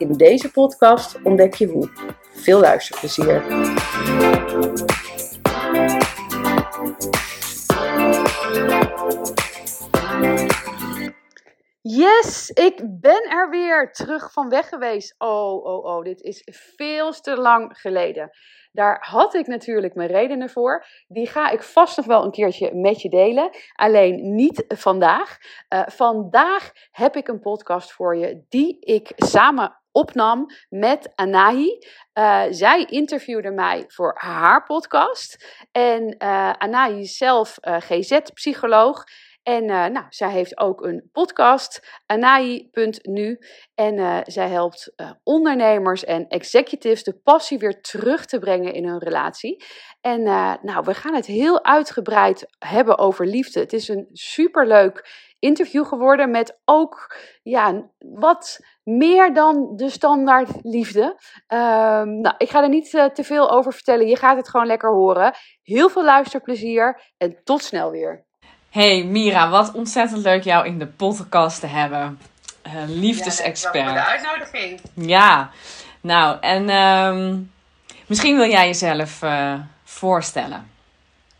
In deze podcast ontdek je hoe. Veel luisterplezier. Yes, ik ben er weer terug van weg geweest. Oh, oh, oh, dit is veel te lang geleden. Daar had ik natuurlijk mijn redenen voor. Die ga ik vast nog wel een keertje met je delen. Alleen niet vandaag. Uh, vandaag heb ik een podcast voor je die ik samen opnam met Anahi. Uh, zij interviewde mij voor haar podcast. En uh, Anahi is zelf uh, GZ-psycholoog. En nou, zij heeft ook een podcast, anai.nu. En zij helpt ondernemers en executives de passie weer terug te brengen in hun relatie. En nou, we gaan het heel uitgebreid hebben over liefde. Het is een superleuk interview geworden met ook ja, wat meer dan de standaard liefde. Um, nou, ik ga er niet te veel over vertellen. Je gaat het gewoon lekker horen. Heel veel luisterplezier en tot snel weer. Hey Mira, wat ontzettend leuk jou in de podcast te hebben. Uh, liefdesexpert. Ja, voor de uitnodiging. Ja, nou en um, misschien wil jij jezelf uh, voorstellen.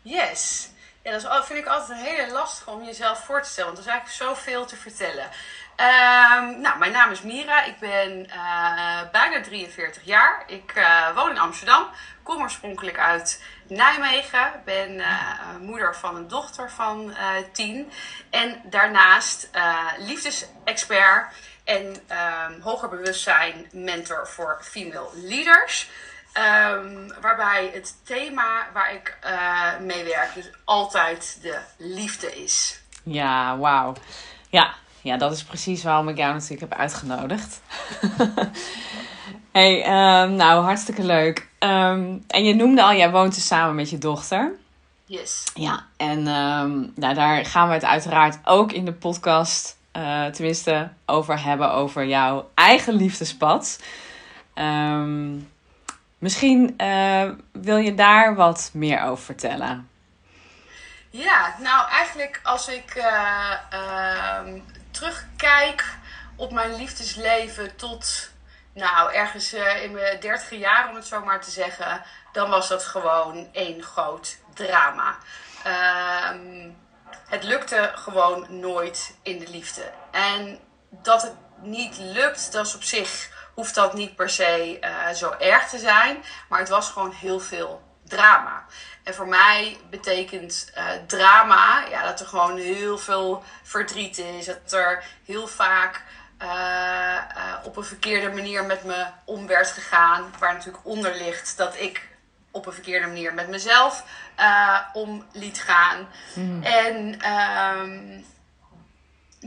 Yes. Ja, dat vind ik altijd een hele lastig om jezelf voor te stellen, want er is eigenlijk zoveel te vertellen. Um, nou, mijn naam is Mira. Ik ben uh, bijna 43 jaar. Ik uh, woon in Amsterdam. Kom oorspronkelijk uit Nijmegen. Ben uh, moeder van een dochter van 10. En daarnaast liefdesexpert en um, hoger bewustzijn mentor voor female leaders. Um, waarbij het thema waar ik mee werk dus altijd de liefde is. Ja, wauw. Ja, ja, dat is precies waarom ik jou natuurlijk heb uitgenodigd. hey, um, nou, hartstikke leuk. Um, en je noemde al, jij woont dus samen met je dochter. Yes. Ja, en um, nou, daar gaan we het uiteraard ook in de podcast, uh, tenminste, over hebben, over jouw eigen liefdespad. misschien uh, wil je daar wat meer over vertellen. Ja, nou eigenlijk als ik uh, terugkijk op mijn liefdesleven tot, nou, ergens uh, in mijn dertige jaar, om het zo maar te zeggen, dan was dat gewoon één groot drama. Uh, het lukte gewoon nooit in de liefde. En dat het niet lukt, dat is op zich, hoeft dat niet per se uh, zo erg te zijn. Maar het was gewoon heel veel drama. En voor mij betekent uh, drama ja, dat er gewoon heel veel verdriet is. Dat er heel vaak uh, uh, op een verkeerde manier met me om werd gegaan. Waar natuurlijk onder ligt dat ik op een verkeerde manier met mezelf om liet gaan. Mm. En um,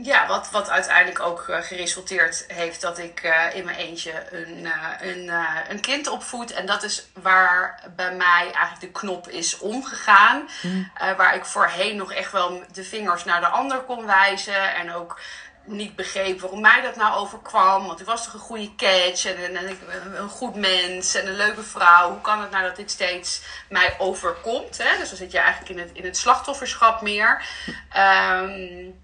ja, wat, wat uiteindelijk ook uh, geresulteerd heeft dat ik uh, in mijn eentje een, uh, een, een kind opvoed. En dat is waar bij mij eigenlijk de knop is omgegaan. Mm. waar ik voorheen nog echt wel de vingers naar de ander kon wijzen. En ook niet begreep waarom mij dat nou overkwam. Want ik was toch een goede catch en, en, en een goed mens en een leuke vrouw. Hoe kan het nou dat dit steeds mij overkomt? Hè? Dus dan zit je eigenlijk in het, in het slachtofferschap meer. Um,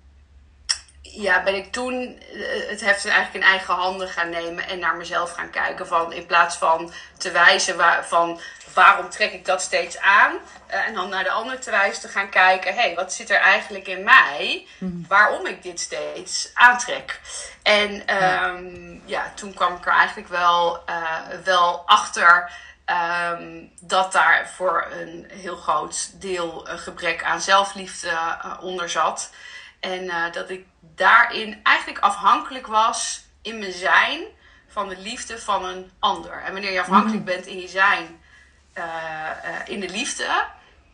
ja, ben ik toen eh, het heft eigenlijk in eigen handen gaan nemen en naar mezelf gaan kijken. Van, in plaats van te wijzen waar, van waarom trek ik dat steeds aan. Uh, en dan naar de ander te wijzen te gaan kijken. Hé, hey, wat zit er eigenlijk in mij mhm. waarom ik dit steeds aantrek. En um, ja. ja. toen kwam ik er eigenlijk wel, uh, wel achter. Um, dat daar voor een heel groot deel een gebrek aan zelfliefde uh, onder zat. En uh, dat ik daarin eigenlijk afhankelijk was in mijn zijn van de liefde van een ander. En wanneer je afhankelijk bent in je zijn uh, uh, in de liefde,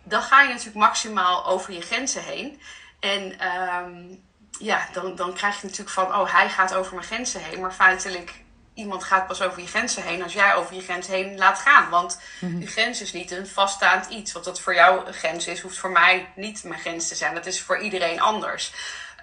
dan ga je natuurlijk maximaal over je grenzen heen. En um, ja, dan, dan krijg je natuurlijk van, oh, hij gaat over mijn grenzen heen. Maar feitelijk iemand gaat pas over je grenzen heen als jij over je grens heen laat gaan. Want Mhm. die grens is niet een vaststaand iets. Wat dat voor jou een grens is, hoeft voor mij niet mijn grens te zijn. Dat is voor iedereen anders.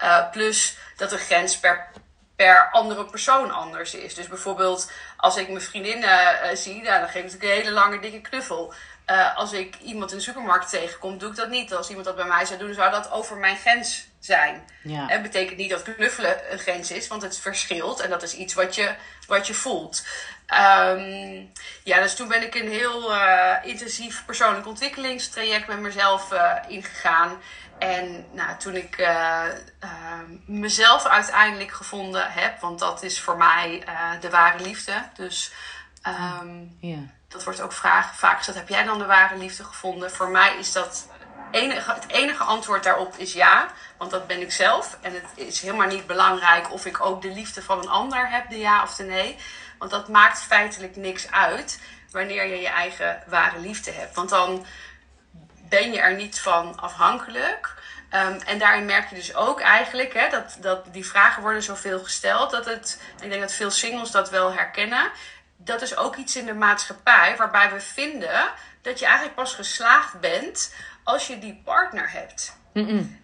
Uh, plus dat de grens per, per andere persoon anders is. Dus bijvoorbeeld als ik mijn vriendinnen uh, zie, nou, dan geef ik een hele lange dikke knuffel. Uh, als ik iemand in de supermarkt tegenkom, doe ik dat niet. Als iemand dat bij mij zou doen, zou dat over mijn grens zijn. Ja. Het betekent niet dat knuffelen een grens is, want het verschilt. En dat is iets wat je, wat je voelt. Um, ja, dus toen ben ik een heel uh, intensief persoonlijk ontwikkelingstraject met mezelf uh, ingegaan. En nou, toen ik uh, mezelf uiteindelijk gevonden heb, want dat is voor mij de ware liefde. Dus um, ja. dat wordt ook vraag, vaak gezegd, heb jij dan de ware liefde gevonden? Voor mij is dat enige, het enige antwoord daarop is ja, want dat ben ik zelf. En het is helemaal niet belangrijk of ik ook de liefde van een ander heb, de ja of de nee. Want dat maakt feitelijk niks uit wanneer je je eigen ware liefde hebt. Want dan ben je er niet van afhankelijk. Um, en daarin merk je dus ook eigenlijk hè, dat, dat die vragen worden zoveel gesteld. Dat het, ik denk dat veel singles dat wel herkennen. Dat is ook iets in de maatschappij waarbij we vinden dat je eigenlijk pas geslaagd bent als je die partner hebt. Mm -mm.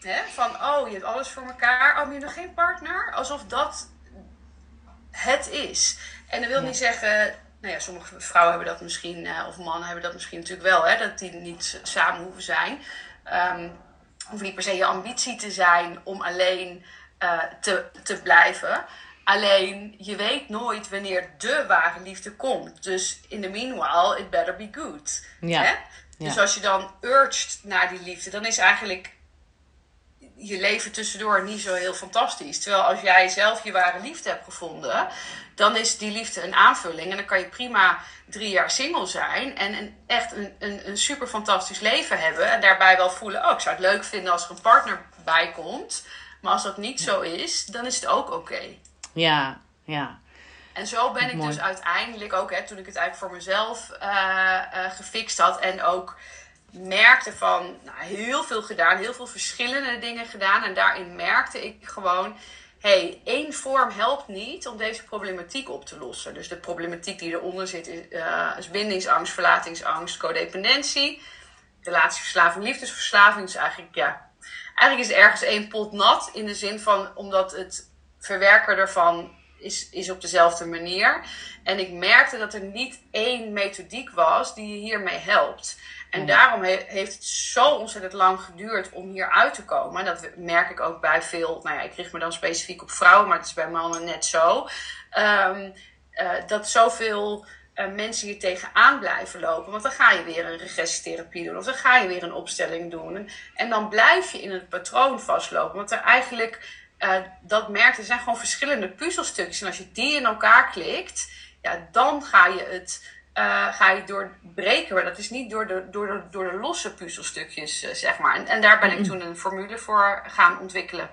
Hè? Van, oh, je hebt alles voor elkaar. Oh, maar je hebt nog geen partner? Alsof dat het is. En dat wil Ja. niet zeggen... Nou ja, sommige vrouwen hebben dat misschien... eh, of mannen hebben dat misschien natuurlijk wel. Hè, dat die niet samen hoeven zijn. Ehm hoeft niet per se je ambitie te zijn om alleen eh, te, te blijven. Alleen, je weet nooit wanneer de ware liefde komt. Dus in the meanwhile, it better be good. Ja. Hè? Dus als je dan urgt naar die liefde, dan is eigenlijk je leven tussendoor niet zo heel fantastisch. Terwijl als jij zelf je ware liefde hebt gevonden, dan is die liefde een aanvulling. En dan kan je prima drie jaar single zijn en een, echt een, een, een super fantastisch leven hebben. En daarbij wel voelen, oh, ik zou het leuk vinden als er een partner bij komt. Maar als dat niet zo is, dan is het ook oké. Ja, ja. En zo ben ik mooi. dus uiteindelijk ook, hè, toen ik het eigenlijk voor mezelf eh, eh, gefixt had en ook merkte van nou, heel veel gedaan, heel veel verschillende dingen gedaan. En daarin merkte ik gewoon, hey, één vorm helpt niet om deze problematiek op te lossen. Dus de problematiek die eronder zit is, eh, is bindingsangst, verlatingsangst, codependentie, relatieverslaving, liefdesverslaving. Dus eigenlijk, ja, eigenlijk is ergens één pot nat in de zin van, omdat het verwerken ervan is, is op dezelfde manier. En ik merkte dat er niet één methodiek was die je hiermee helpt. En Ja. daarom he- heeft het zo ontzettend lang geduurd om hier uit te komen. En dat merk ik ook bij veel, nou ja, ik richt me dan specifiek op vrouwen, maar het is bij mannen net zo. Ehm, eh, dat zoveel eh, mensen hier tegenaan blijven lopen. Want dan ga je weer een regressietherapie doen. Of dan ga je weer een opstelling doen. En dan blijf je in het patroon vastlopen. Want er eigenlijk, eh, dat merkt, er zijn gewoon verschillende puzzelstukjes. En als je die in elkaar klikt, ja, dan ga je het eh, ga je doorbreken. Maar dat is niet door de, door de, door de losse puzzelstukjes, eh, zeg maar. En, en daar ben ik toen een formule voor gaan ontwikkelen.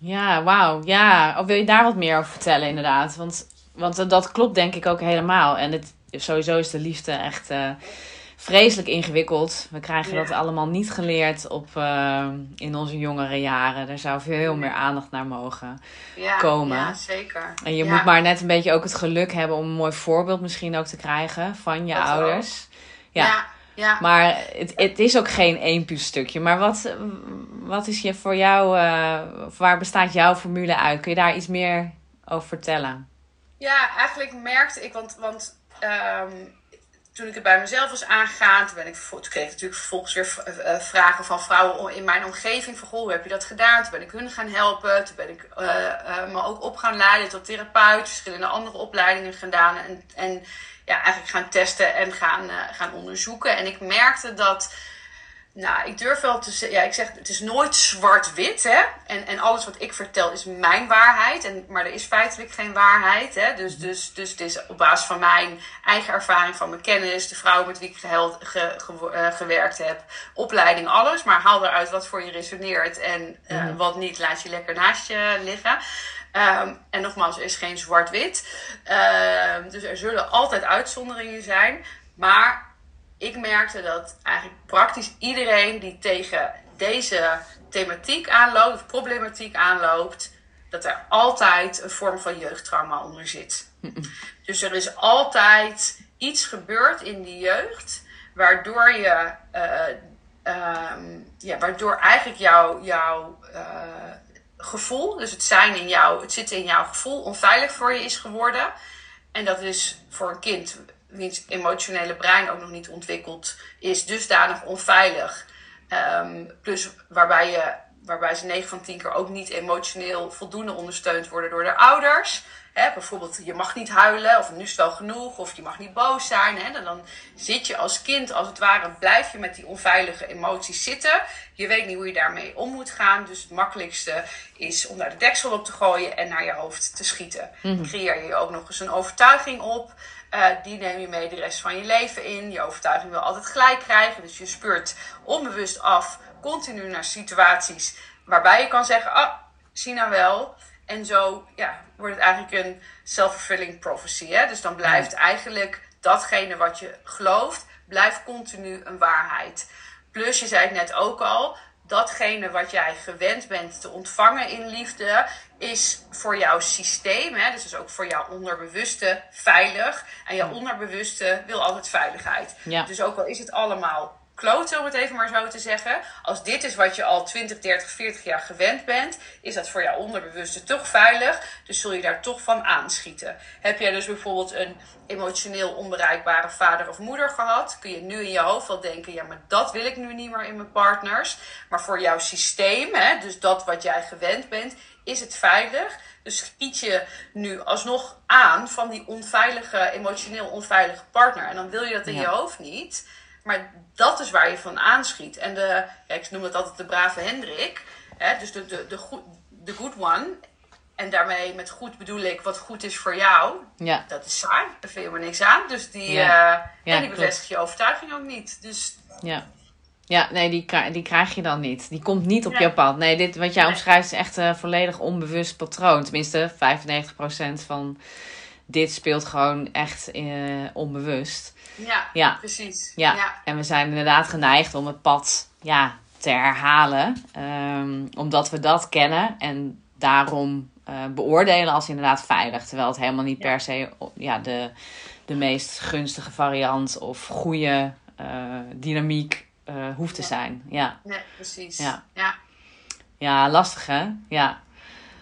Ja, wauw. Ja, of wil je daar wat meer over vertellen, inderdaad? Want, want dat klopt denk ik ook helemaal. En het, sowieso is de liefde echt vreselijk ingewikkeld. We krijgen Ja. dat allemaal niet geleerd op, eh, in onze jongere jaren. Er zou veel meer aandacht naar mogen. Ja, Komen. ja zeker. En je Ja. moet maar net een beetje ook het geluk hebben om een mooi voorbeeld misschien ook te krijgen van je Dat ouders. Ja. Ja, ja. Maar het, het is ook geen één puzzelstukje. Maar wat, wat is je voor jou, eh, waar bestaat jouw formule uit? Kun je daar iets meer over vertellen? Ja, eigenlijk merkte ik, want, want ehm, toen ik het bij mezelf was aangegaan, toen, ben ik, kreeg ik natuurlijk vervolgens weer v- eh, vragen van vrouwen in mijn omgeving. Van, goh, hoe heb je dat gedaan? Toen ben ik hun gaan helpen. Toen ben ik eh, eh, me ook op gaan leiden tot therapeut. Verschillende andere opleidingen gedaan. En, en ja, eigenlijk gaan testen en gaan, eh, gaan onderzoeken. En ik merkte dat... Nou, ik durf wel te zeggen, ja, ik zeg, het is nooit zwart-wit, hè. En, en alles wat ik vertel is mijn waarheid, en, maar er is feitelijk geen waarheid, hè. Dus, dus, dus het is op basis van mijn eigen ervaring, van mijn kennis, de vrouw met wie ik geheld, ge, ge- eh, gewerkt heb, opleiding, alles. Maar haal eruit wat voor je resoneert en eh, Mhm. wat niet, laat je lekker naast je liggen. Ehm, en nogmaals, er is geen zwart-wit. Ehm, dus er zullen altijd uitzonderingen zijn. Maar ik merkte dat eigenlijk praktisch iedereen die tegen deze thematiek aanloopt, of problematiek aanloopt, dat er altijd een vorm van jeugdtrauma onder zit. Dus er is altijd iets gebeurd in die jeugd, waardoor je, uh, um, ja, waardoor eigenlijk jouw jouw uh, gevoel, dus het zijn in jou, het zitten in jouw gevoel, onveilig voor je is geworden. En dat is voor een kind wiens emotionele brein ook nog niet ontwikkeld is, dusdanig onveilig. Um, plus waarbij, je, waarbij ze 9 van 10 keer ook niet emotioneel voldoende ondersteund worden door de ouders. Hè, bijvoorbeeld, je mag niet huilen, of nu is het wel genoeg, of je mag niet boos zijn. Hè, dan, dan zit je als kind, als het ware, blijf je met die onveilige emoties zitten. Je weet niet hoe je daarmee om moet gaan. Dus het makkelijkste is om daar de deksel op te gooien en naar je hoofd te schieten. Mm Creëer je ook nog eens een overtuiging op. Uh, die neem je mee de rest van je leven in. Je overtuiging wil altijd gelijk krijgen. Dus je speurt onbewust af, continu naar situaties waarbij je kan zeggen: Ah, zie nou wel. En zo ja, wordt het eigenlijk een self-fulfilling prophecy. Hè? Dus dan blijft eigenlijk datgene wat je gelooft, blijft continu een waarheid. Plus, je zei het net ook al, datgene wat jij gewend bent te ontvangen in liefde, is voor jouw systeem, hè, dus is ook voor jouw onderbewuste veilig. En jouw onderbewuste wil altijd veiligheid. Dus ook al is het allemaal kloten, om het even maar zo te zeggen. Als dit is wat je al 20, 30, 40 jaar gewend bent, is dat voor jouw onderbewuste toch veilig. Dus zul je daar toch van aanschieten. Heb jij dus bijvoorbeeld een emotioneel onbereikbare vader of moeder gehad, kun je nu in je hoofd wel denken: ja, maar dat wil ik nu niet meer in mijn partners. Maar voor jouw systeem, hè, dus dat wat jij gewend bent, is het veilig. Dus schiet je nu alsnog aan van die onveilige, emotioneel onveilige partner. En dan wil je dat in je hoofd niet. Maar dat is waar je van aanschiet. En de, ja, ik noem het altijd de brave Hendrik. Hè, dus de, de, de, goed, de good one. En daarmee met goed bedoel ik wat goed is voor jou. Ja. Dat is saai. Daar vind je maar niks aan. Dus die, ja. Uh, ja, en die bevestigt je overtuiging ook niet. Dus ja. Ja, nee, die, die krijg je dan niet. Die komt niet op je pad. Nee, dit wat jij omschrijft is echt een volledig onbewust patroon. Tenminste, 95% van dit speelt gewoon echt uh, onbewust. Ja, ja, precies. Ja. ja. en we zijn inderdaad geneigd om het pad ja, te herhalen. Um, omdat we dat kennen en daarom uh, beoordelen als inderdaad veilig. Terwijl het helemaal niet per se ja, de, de meest gunstige variant of goede uh, dynamiek uh, hoeft te zijn. Ja, nee, precies. Ja. ja. Ja, lastig hè? Ja.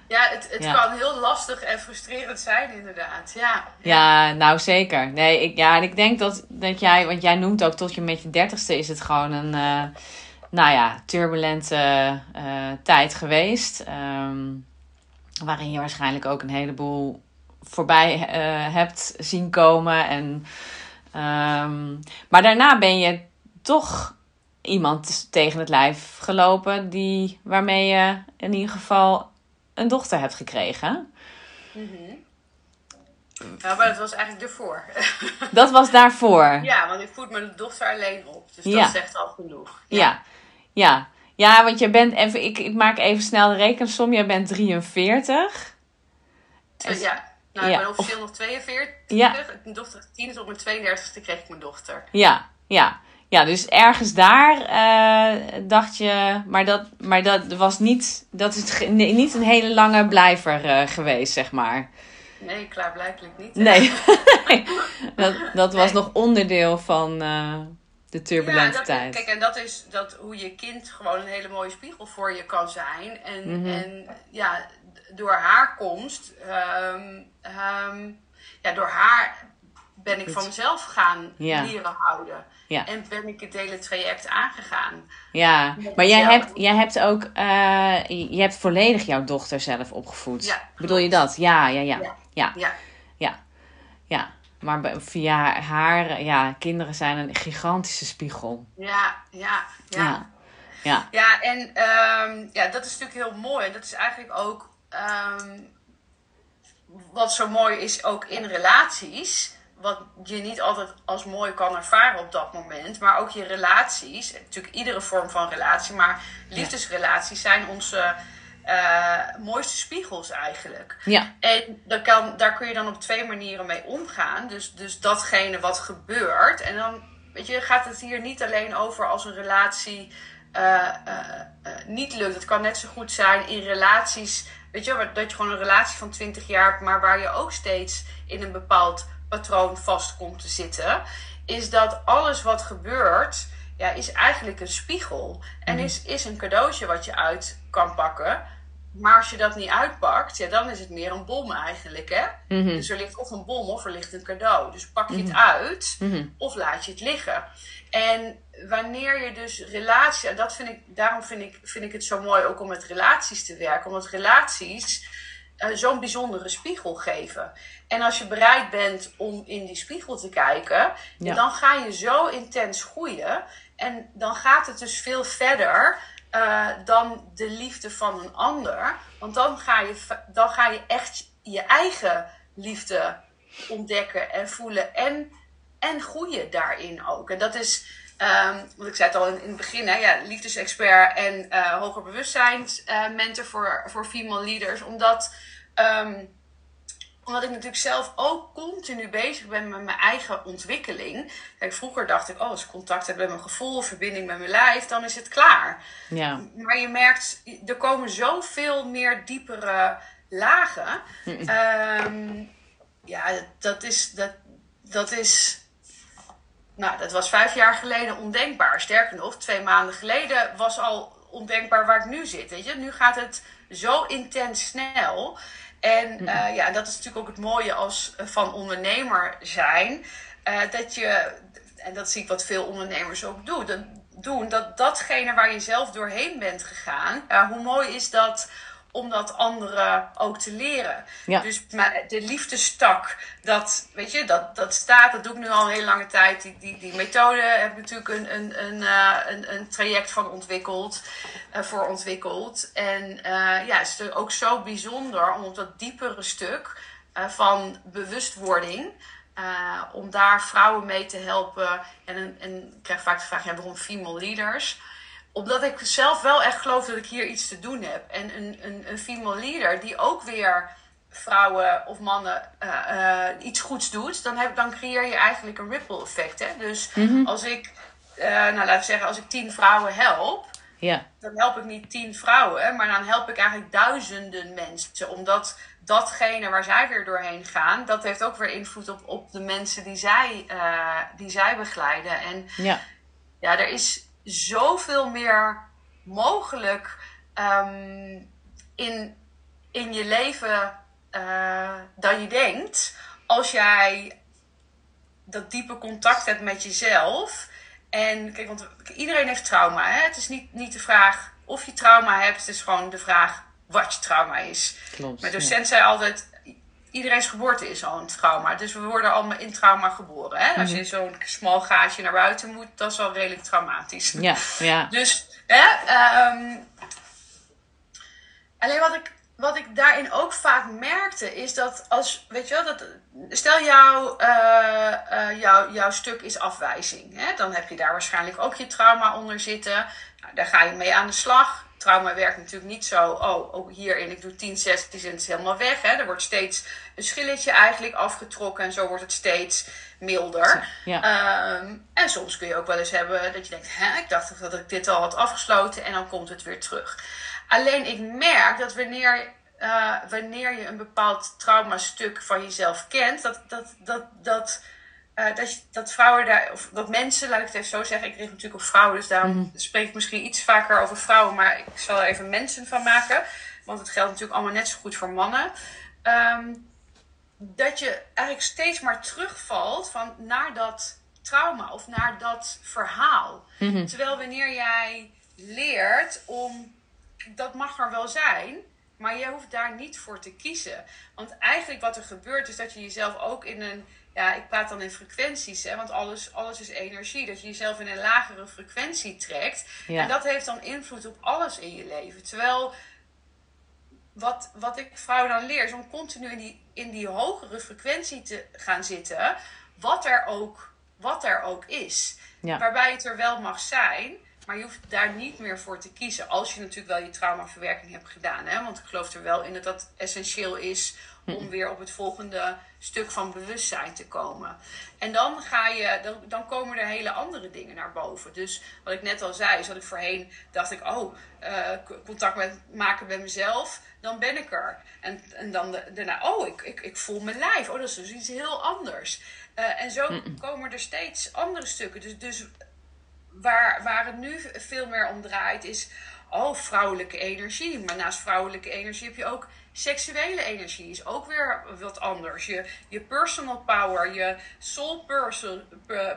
Ja, het, het kan heel lastig en frustrerend zijn, inderdaad. Ja, ja. nou zeker. Nee, ik, ja, en ik denk dat, dat jij, want jij noemt ook tot je met je dertigste is het gewoon een, uh, nou ja, turbulente uh, tijd geweest. Um, waarin je waarschijnlijk ook een heleboel voorbij uh, hebt zien komen. En, um, maar daarna ben je toch iemand tegen het lijf gelopen die, waarmee je in ieder geval een dochter hebt gekregen. Mm Ja, maar dat was eigenlijk ervoor. Dat was daarvoor? Ja, want ik voed mijn dochter alleen op. Dus dat zegt al genoeg. Ja. ja, ja. ja. want je bent even, ik, ik maak even snel de rekensom. Jij bent 43. ja, nou, ik ben officieel nog 42. Ja. Mijn dochter 10 is op mijn 32e kreeg ik mijn dochter. Ja, ja. Ja, dus ergens daar uh, dacht je, maar dat, maar dat was niet, dat is niet een hele lange blijver uh, geweest, zeg maar. Nee, klaarblijkelijk niet. Nee, dat, dat was nog onderdeel van uh, de turbulente ja, dat, tijd. Kijk, en dat is dat hoe je kind gewoon een hele mooie spiegel voor je kan zijn. En, mm -hmm. en ja, door haar komst, um, um, ja, door haar ben ik van mezelf gaan ja. leren houden. Ja. En ben ik het hele traject aangegaan. Ja, maar jij hebt, jij hebt ook, uh, je hebt volledig jouw dochter zelf opgevoed. Ja, Bedoel je dat? Ja, ja, ja. Ja, ja. ja. ja. Maar via haar, ja, kinderen zijn een gigantische spiegel. Ja, ja, ja. Ja, ja. en um, ja, dat is natuurlijk heel mooi. Dat is eigenlijk ook um, wat zo mooi is ook in relaties wat je niet altijd als mooi kan ervaren op dat moment. Maar ook je relaties, natuurlijk iedere vorm van relatie, maar liefdesrelaties zijn onze uh, mooiste spiegels eigenlijk. Ja. En daar, kan, daar kun je dan op twee manieren mee omgaan. Dus, dus datgene wat gebeurt. En dan weet je, gaat het hier niet alleen over als een relatie uh, uh, niet lukt. Het kan net zo goed zijn in relaties. Weet je, dat je gewoon een relatie van 20 jaar hebt, maar waar je ook steeds in een bepaald patroon vast komt te zitten. Is dat alles wat gebeurt, ja, is eigenlijk een spiegel. En mhm. is, is een cadeautje wat je uit kan pakken. Maar als je dat niet uitpakt, ja, dan is het meer een bom eigenlijk. Hè? Mhm. Dus er ligt of een bom of er ligt een cadeau. Dus pak je het mhm. uit of laat je het liggen. En wanneer je dus relatie, en dat vind ik, daarom vind ik, vind ik het zo mooi ook om met relaties te werken, omdat relaties uh, zo'n bijzondere spiegel geven. En als je bereid bent om in die spiegel te kijken, dan ga je zo intens groeien. En dan gaat het dus veel verder uh, dan de liefde van een ander. Want dan ga je, dan ga je echt je eigen liefde ontdekken en voelen. En en groeien daarin ook. En dat is, um, want ik zei het al in, in het begin, hè, ja, liefdesexpert en uh, hoger bewustzijn uh, mentor voor, voor female leaders. Omdat, um, omdat ik natuurlijk zelf ook continu bezig ben met mijn eigen ontwikkeling. Kijk, vroeger dacht ik, oh, als ik contact heb met mijn gevoel, verbinding met mijn lijf, dan is het klaar. Ja. Maar je merkt, er komen zoveel meer diepere lagen. um, ja, dat is, dat, dat is nou, dat was vijf jaar geleden ondenkbaar. Sterker nog, twee maanden geleden was al ondenkbaar waar ik nu zit. Weet je? Nu gaat het zo intens snel. En uh, ja, dat is natuurlijk ook het mooie als eh, van ondernemer zijn. Uh, dat je, en dat zie ik wat veel ondernemers ook doen, dat, doen, dat datgene waar je zelf doorheen bent gegaan, hoe mooi is dat om dat anderen ook te leren. Dus de liefdestak, dat, weet je, dat, dat staat, dat doe ik nu al een hele lange tijd. Die, die, die methode heb ik natuurlijk een, een, een, uh, een, een traject van ontwikkeld, uh, voor ontwikkeld. En uh, ja, het is ook zo bijzonder om op dat diepere stuk van bewustwording. om daar vrouwen mee te helpen. En, en ik krijg vaak de vraag: ja, waarom female leaders? Omdat ik zelf wel echt geloof dat ik hier iets te doen heb. En een, een, een female leader die ook weer vrouwen of mannen uh, uh, iets goeds doet, dan, heb, dan creëer je eigenlijk een ripple effect. Hè? Dus mhm. als ik, uh, nou laten we zeggen, als ik tien vrouwen help, ja. dan help ik niet tien vrouwen, maar dan help ik eigenlijk duizenden mensen. Omdat datgene waar zij weer doorheen gaan, dat heeft ook weer invloed op, op de mensen die zij, die zij begeleiden. En ja, ja er is zoveel meer mogelijk um, in, in je leven uh, dan je denkt. Als jij dat diepe contact hebt met jezelf. En kijk, want iedereen heeft trauma. Hè? Het is niet, niet de vraag of je trauma hebt. Het is gewoon de vraag wat je trauma is. Klopt, Mijn docent zei altijd: iedereen's geboorte is al een trauma. Dus we worden allemaal in trauma geboren. Hè? Als je mhm. zo'n smal gaatje naar buiten moet, dat is al redelijk traumatisch. Ja, ja. Dus, hè, um, alleen wat ik, wat ik daarin ook vaak merkte, is dat als, weet je wel, dat, stel jou, uh, uh, jou, jouw stuk is afwijzing. Hè? Dan heb je daar waarschijnlijk ook je trauma onder zitten. Nou, daar ga je mee aan de slag trauma werkt natuurlijk niet zo, oh, ook hierin, ik doe 10 sessies en het is helemaal weg. Hè. Er wordt steeds een schilletje eigenlijk afgetrokken en zo wordt het steeds milder. Ja. Ehm, en soms kun je ook wel eens hebben dat je denkt, hè, ik dacht dat ik dit al had afgesloten en dan komt het weer terug. Alleen ik merk dat wanneer, uh, wanneer je een bepaald traumastuk van jezelf kent, dat, dat, dat, dat uh, dat, dat vrouwen daar, of dat mensen, laat ik het even zo zeggen, ik richt natuurlijk op vrouwen, dus daarom mhm. spreek ik misschien iets vaker over vrouwen, maar ik zal er even mensen van maken, want het geldt natuurlijk allemaal net zo goed voor mannen. Um, dat je eigenlijk steeds maar terugvalt van naar dat trauma of naar dat verhaal. Mhm. Terwijl wanneer jij leert om, dat mag er wel zijn, maar je hoeft daar niet voor te kiezen. Want eigenlijk wat er gebeurt is dat je jezelf ook in een ja, ik praat dan in frequenties, hè, want alles, alles is energie. Dat je jezelf in een lagere frequentie trekt. En dat heeft dan invloed op alles in je leven. Terwijl wat, wat ik vrouwen dan leer, is om continu in die, in die hogere frequentie te gaan zitten. Wat er ook, wat er ook is. Waarbij het er wel mag zijn. Maar je hoeft daar niet meer voor te kiezen. Als je natuurlijk wel je traumaverwerking hebt gedaan. Hè? Want ik geloof er wel in dat dat essentieel is om weer op het volgende stuk van bewustzijn te komen. En dan, ga je, dan, dan komen er hele andere dingen naar boven. Dus wat ik net al zei, is dat ik voorheen dacht ik, oh, uh, contact met, maken met mezelf, dan ben ik er. En, en dan daarna, oh, ik, ik, ik voel mijn lijf. Oh, dat is dus iets heel anders. Uh, en zo komen er steeds andere stukken. Dus, dus waar, waar het nu veel meer om draait, is oh, vrouwelijke energie. Maar naast vrouwelijke energie heb je ook seksuele energie. Is ook weer wat anders. Je, je personal power, je soul person,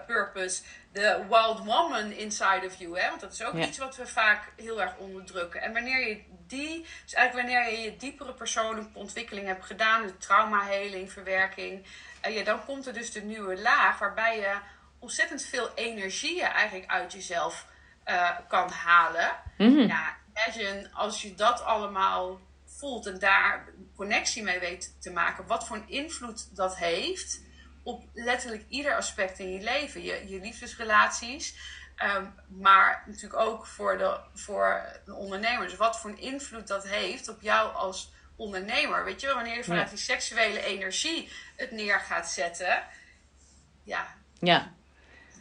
purpose, de wild woman inside of you. Hè? Want dat is ook iets wat we vaak heel erg onderdrukken. En wanneer je die, dus eigenlijk wanneer je je diepere persoonlijke ontwikkeling hebt gedaan, de traumaheling, verwerking, uh, ja, dan komt er dus de nieuwe laag waarbij je ontzettend veel energieën eigenlijk uit jezelf uh, kan halen. Mm Ja, imagine als je dat allemaal voelt en daar connectie mee weet te maken, wat voor een invloed dat heeft op letterlijk ieder aspect in je leven. Je, je liefdesrelaties, ehm, maar natuurlijk ook voor de, voor de ondernemers. Dus wat voor een invloed dat heeft op jou als ondernemer. Weet je wel, wanneer je vanuit die seksuele energie het neer gaat zetten, ja. Ja,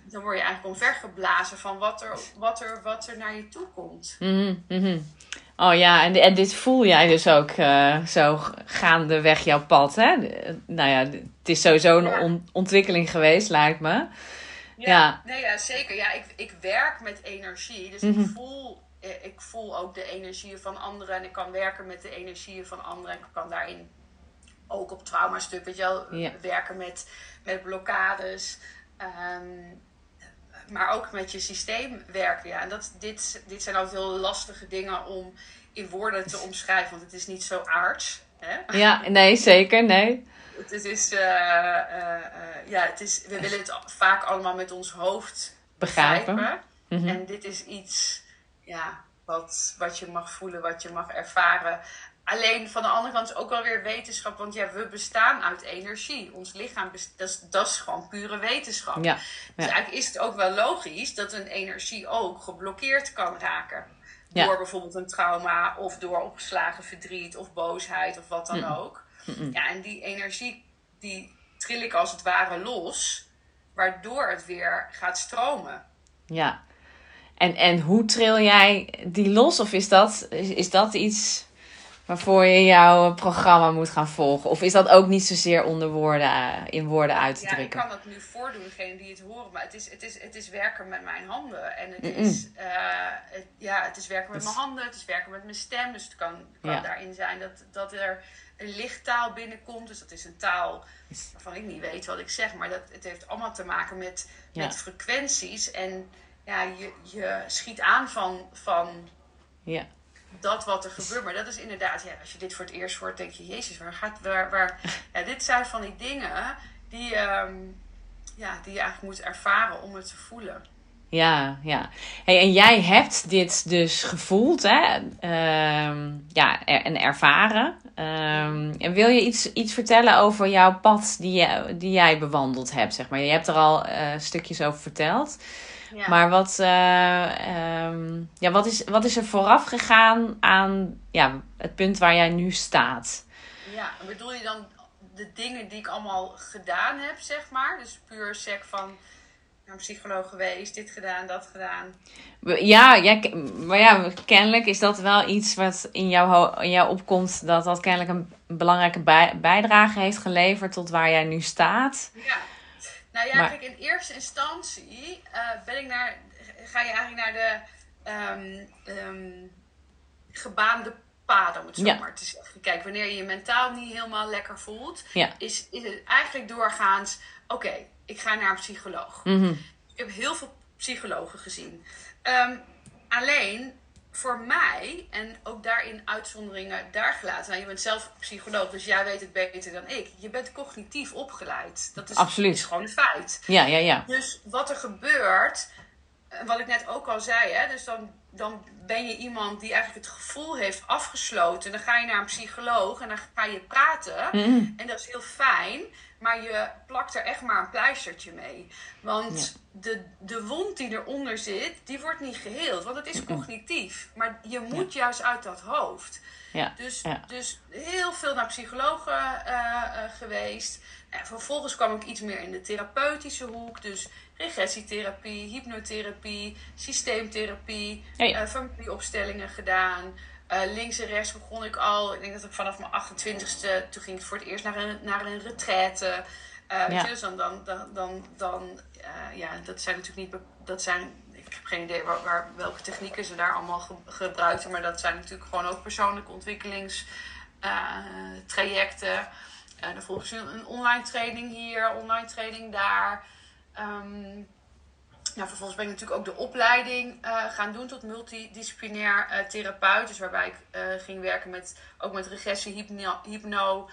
dan word je eigenlijk omvergeblazen van wat er, wat er, wat er naar je toe komt. Mm -hmm. Oh ja, en, en dit voel jij dus ook uh, zo gaandeweg jouw pad, hè? Nou ja, het is sowieso een ontwikkeling geweest, lijkt me. Ja, ja. Nee, ja zeker. Ja, ik, ik werk met energie, dus ik, mhm. voel, eh, ik voel ook de energieën van anderen en ik kan werken met de energieën van anderen en ik kan daarin ook op traumastuk, weet je wel, werken met, met blokkades. Um, maar ook met je systeem werken. Ja. En dat, dit, dit zijn altijd heel lastige dingen om in woorden te omschrijven, want het is niet zo aards. Hè? Ja, nee, zeker, nee. Het, is, uh, uh, ja, het is, we willen het vaak allemaal met ons hoofd begrijpen. begrijpen. Mhm. En dit is iets ja, wat, wat je mag voelen, wat je mag ervaren. Alleen van de andere kant is ook wel weer wetenschap, want ja, we bestaan uit energie. Ons lichaam, dat is, dat is gewoon pure wetenschap. Ja, Dus eigenlijk is het ook wel logisch dat een energie ook geblokkeerd kan raken. Door bijvoorbeeld een trauma of door opgeslagen verdriet of boosheid of wat dan ook. Ja, en die energie die tril ik als het ware los, waardoor het weer gaat stromen. Ja, en, en hoe tril jij die los? Of is dat, is, is dat iets waarvoor je jouw programma moet gaan volgen? Of is dat ook niet zozeer onder woorden, eh, in woorden uit te drukken? Ja, ik kan dat nu voordoen, degene die het horen. Maar het is, het is, het is werken met mijn handen. En het, is, uh, ja, het is werken met mijn handen, het is werken met mijn stem. Dus het kan, kan daarin zijn dat, dat er een lichttaal binnenkomt. Dus dat is een taal waarvan ik niet weet wat ik zeg. Maar dat, het heeft allemaal te maken met, met frequenties. En ja, je, je schiet aan van... van ja dat wat er gebeurt. Maar dat is inderdaad, ja, als je dit voor het eerst hoort, denk je, Jezus, waar gaat, waar, waar, ja, dit zijn van die dingen die, um, ja, die je eigenlijk moet ervaren om het te voelen. Ja, ja. Hey, en jij hebt dit dus gevoeld, hè? Um, ja, en ervaren. Um, en wil je iets, iets vertellen over jouw pad die, je, die jij bewandeld hebt, zeg maar? Je hebt er al uh, stukjes over verteld. Maar wat, uh, um, ja, wat, is, wat is er vooraf gegaan aan ja, het punt waar jij nu staat? Ja, bedoel je dan de dingen die ik allemaal gedaan heb, zeg maar? Dus puur sec van naar een psycholoog geweest, dit gedaan, dat gedaan. Ja, ja, maar ja, kennelijk is dat wel iets wat in jou, in jou opkomt, dat dat kennelijk een belangrijke bijdrage heeft geleverd tot waar jij nu staat. Ja. Nou ja, kijk, in eerste instantie uh, ben ik naar, ga je eigenlijk naar de um, gebaande paden, om het zo maar te zeggen. Kijk, wanneer je je mentaal niet helemaal lekker voelt, is, is het eigenlijk doorgaans, oké, ik ga naar een psycholoog. Mhm. Ik heb heel veel psychologen gezien. Ehm, alleen, voor mij, en ook daarin uitzonderingen daar gelaten. Nou, je bent zelf psycholoog, dus jij weet het beter dan ik. Je bent cognitief opgeleid. Dat is, Absoluut. is gewoon een feit. Ja, ja, ja. Dus wat er gebeurt, wat ik net ook al zei, hè, dus dan dan ben je iemand die eigenlijk het gevoel heeft afgesloten. Dan ga je naar een psycholoog en dan ga je praten. Mhm. En dat is heel fijn. Maar je plakt er echt maar een pleistertje mee. Want de, de wond die eronder zit, die wordt niet geheeld. Want het is cognitief. Maar je moet juist uit dat hoofd. Ja. Dus, dus heel veel naar psychologen eh, eh, geweest. En vervolgens kwam ik iets meer in de therapeutische hoek. Dus regressietherapie, hypnotherapie, systeemtherapie, ja. eh, familieopstellingen gedaan. Eh, links en rechts begon ik al. Ik denk dat ik vanaf mijn 28ste, toen ging ik voor het eerst naar een, naar een retraite. Eh, Ja. dus dan, dan, dan, dan, dan ja, dat zijn natuurlijk niet, dat zijn, ik heb geen idee waar, waar, welke technieken ze daar allemaal ge- gebruikten, maar dat zijn natuurlijk gewoon ook persoonlijke ontwikkelingstrajecten. Eh dan volgens een, een online training hier, online training daar. Nou, vervolgens ben ik natuurlijk ook de opleiding eh, gaan doen tot multidisciplinair eh, therapeut. Dus waarbij ik eh, ging werken met, ook met regressie, hypno, hypno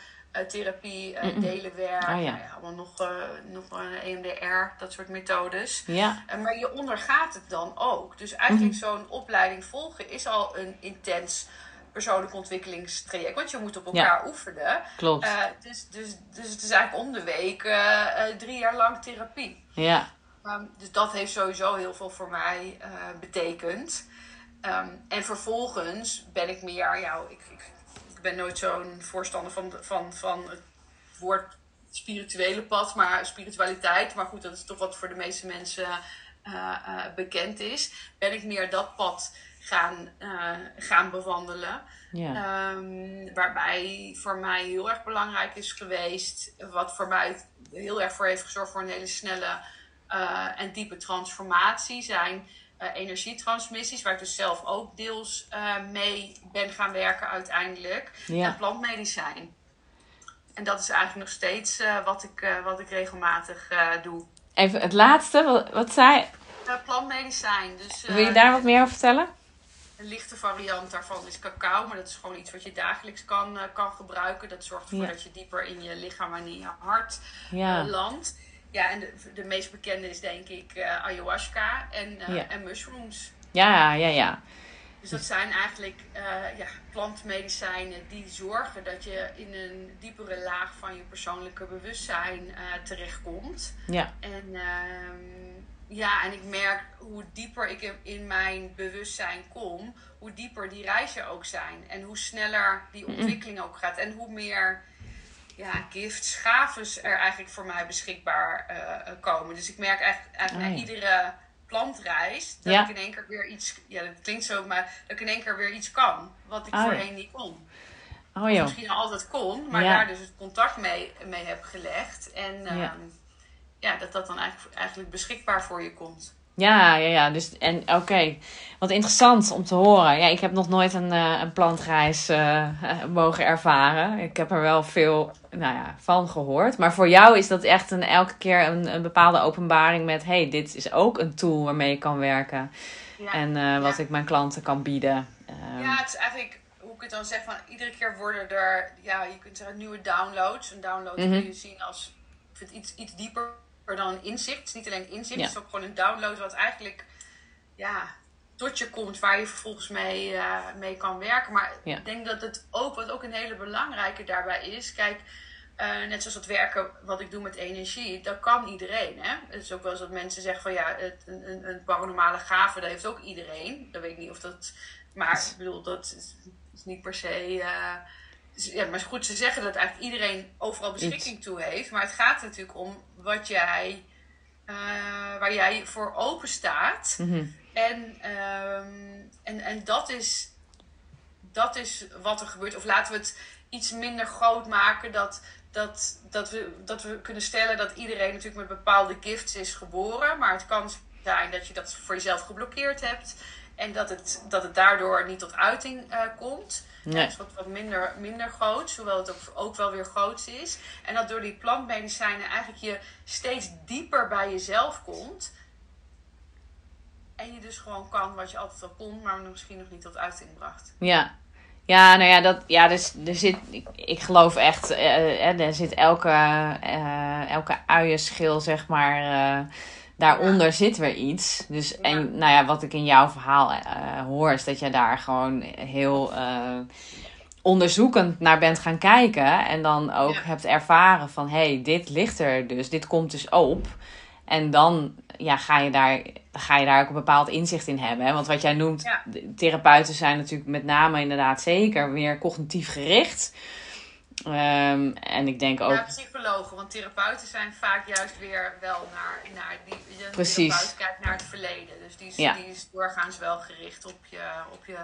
therapie, Mm-mm. delenwerk. Ah, ja. nou ja, allemaal nog, nog een EMDR, dat soort methodes. Ja. Maar je ondergaat het dan ook. Dus eigenlijk Mhm. zo'n opleiding volgen is al een intens persoonlijk ontwikkelingstraject. Want je moet op Ja. elkaar oefenen. Klopt. Eh, dus, dus, dus het is eigenlijk om de week eh, eh, drie jaar lang therapie. Ja. Ehm, dus dat heeft sowieso heel veel voor mij betekend. Ehm, en vervolgens ben ik meer, ja, ik, ik, ik ben nooit zo'n voorstander van, van, van het woord spirituele pad, maar spiritualiteit. Maar goed, dat is toch wat voor de meeste mensen bekend is. Ben ik meer dat pad gaan, eh, gaan bewandelen. Ja. Ehm, waarbij voor mij heel erg belangrijk is geweest, wat voor mij heel erg voor heeft gezorgd voor een hele snelle eh, en diepe transformatie, zijn eh, energietransmissies, waar ik dus zelf ook deels mee ben gaan werken uiteindelijk. Ja. En plantmedicijn. En dat is eigenlijk nog steeds wat, ik, wat ik regelmatig doe. Even het laatste. Wat, wat zei... Eh, plantmedicijn. Dus, Wil je daar wat meer over vertellen? Een lichte variant daarvan is cacao, maar dat is gewoon iets wat je dagelijks kan, eh, kan gebruiken. Dat zorgt ervoor Ja. dat je dieper in je lichaam en in je hart Ja. eh, landt. Ja, en de, de meest bekende is denk ik eh, ayahuasca en, Ja. en mushrooms. Ja, ja, ja. Dus dat zijn eigenlijk ja, plantmedicijnen die zorgen dat je in een diepere laag van je persoonlijke bewustzijn terechtkomt. Ja. En ehm, ja, en ik merk hoe dieper ik in- mijn bewustzijn kom, hoe dieper die reizen ook zijn. En hoe sneller die ontwikkeling ook gaat. En hoe meer ja, gifts, gaves er eigenlijk voor mij beschikbaar eh, komen. Dus ik merk eigenlijk, eigenlijk Ah, na iedere plantreis dat Ja. ik in één keer weer iets, ja dat klinkt zo, maar dat ik in één keer weer iets kan. Wat ik ja. voorheen niet kon. Oh joh. Misschien al altijd kon, maar Ja. daar dus het contact mee, mee heb gelegd. En Ja. ehm, ja, dat dat dan eigenlijk, eigenlijk beschikbaar voor je komt. Ja, ja, ja. Dus, en oké. Wat interessant om te horen. Ja, ik heb nog nooit een, eh, een plantreis eh, mogen ervaren. Ik heb er wel veel nou ja, van gehoord. Maar voor jou is dat echt een, elke keer een, een bepaalde openbaring met... hey, dit is ook een tool waarmee je kan werken. Ja. En eh, wat Ja. ik mijn klanten kan bieden. Ehm, Ja, het is eigenlijk, hoe ik het dan zeg, van iedere keer worden er, ja, je kunt zeggen nieuwe downloads. Een download Mhm. kun je zien als, ik vind iets, iets dieper dan een inzicht. Het is niet alleen een inzicht, Ja. het is ook gewoon een download wat eigenlijk, ja, tot je komt waar je vervolgens mee, eh, mee kan werken. Maar Ja. ik denk dat het ook, wat ook een hele belangrijke daarbij is, kijk, eh, net zoals het werken wat ik doe met energie, dat kan iedereen. Hè? Het is ook wel eens dat mensen zeggen van ja, het, een, een, een paranormale gave, dat heeft ook iedereen. Dat weet ik niet of dat. Maar ik bedoel, dat is, is niet per se. eh, ja, maar goed, ze zeggen dat eigenlijk iedereen overal beschikking toe heeft. Maar het gaat natuurlijk om wat jij. eh, waar jij voor open staat. mhm. En, ehm, en, en dat, is, dat is wat er gebeurt. Of laten we het iets minder groot maken. Dat, dat, dat, we, dat we kunnen stellen dat iedereen natuurlijk met bepaalde gifts is geboren. Maar het kan zijn dat je dat voor jezelf geblokkeerd hebt. En dat het, dat het daardoor niet tot uiting eh, komt. Nee. Het is wat, wat minder, minder groot, hoewel het ook, ook wel weer groot is. En dat door die plantmedicijnen eigenlijk je steeds dieper bij jezelf komt. En je dus gewoon kan wat je altijd al kon, maar misschien nog niet tot uiting bracht. Ja. Ja, nou ja, dat, ja dus, er zit, ik, ik geloof echt, eh, eh, er zit elke, eh, elke uienschil, zeg maar, eh, daaronder zit weer iets. Dus en nou ja, wat ik in jouw verhaal uh, hoor, is dat je daar gewoon heel uh, onderzoekend naar bent gaan kijken. En dan ook hebt ervaren van hé, hey, dit ligt er dus, dit komt dus op. En dan ja, ga, je daar, ga je daar ook een bepaald inzicht in hebben. Hè? Want wat jij noemt, therapeuten zijn natuurlijk met name inderdaad zeker meer cognitief gericht. Um, en ik denk ook. Ja, psychologen, want therapeuten zijn vaak juist weer wel naar, naar die. Precies. therapeut kijkt naar het verleden. Dus die is, die is doorgaans wel gericht op je, op je,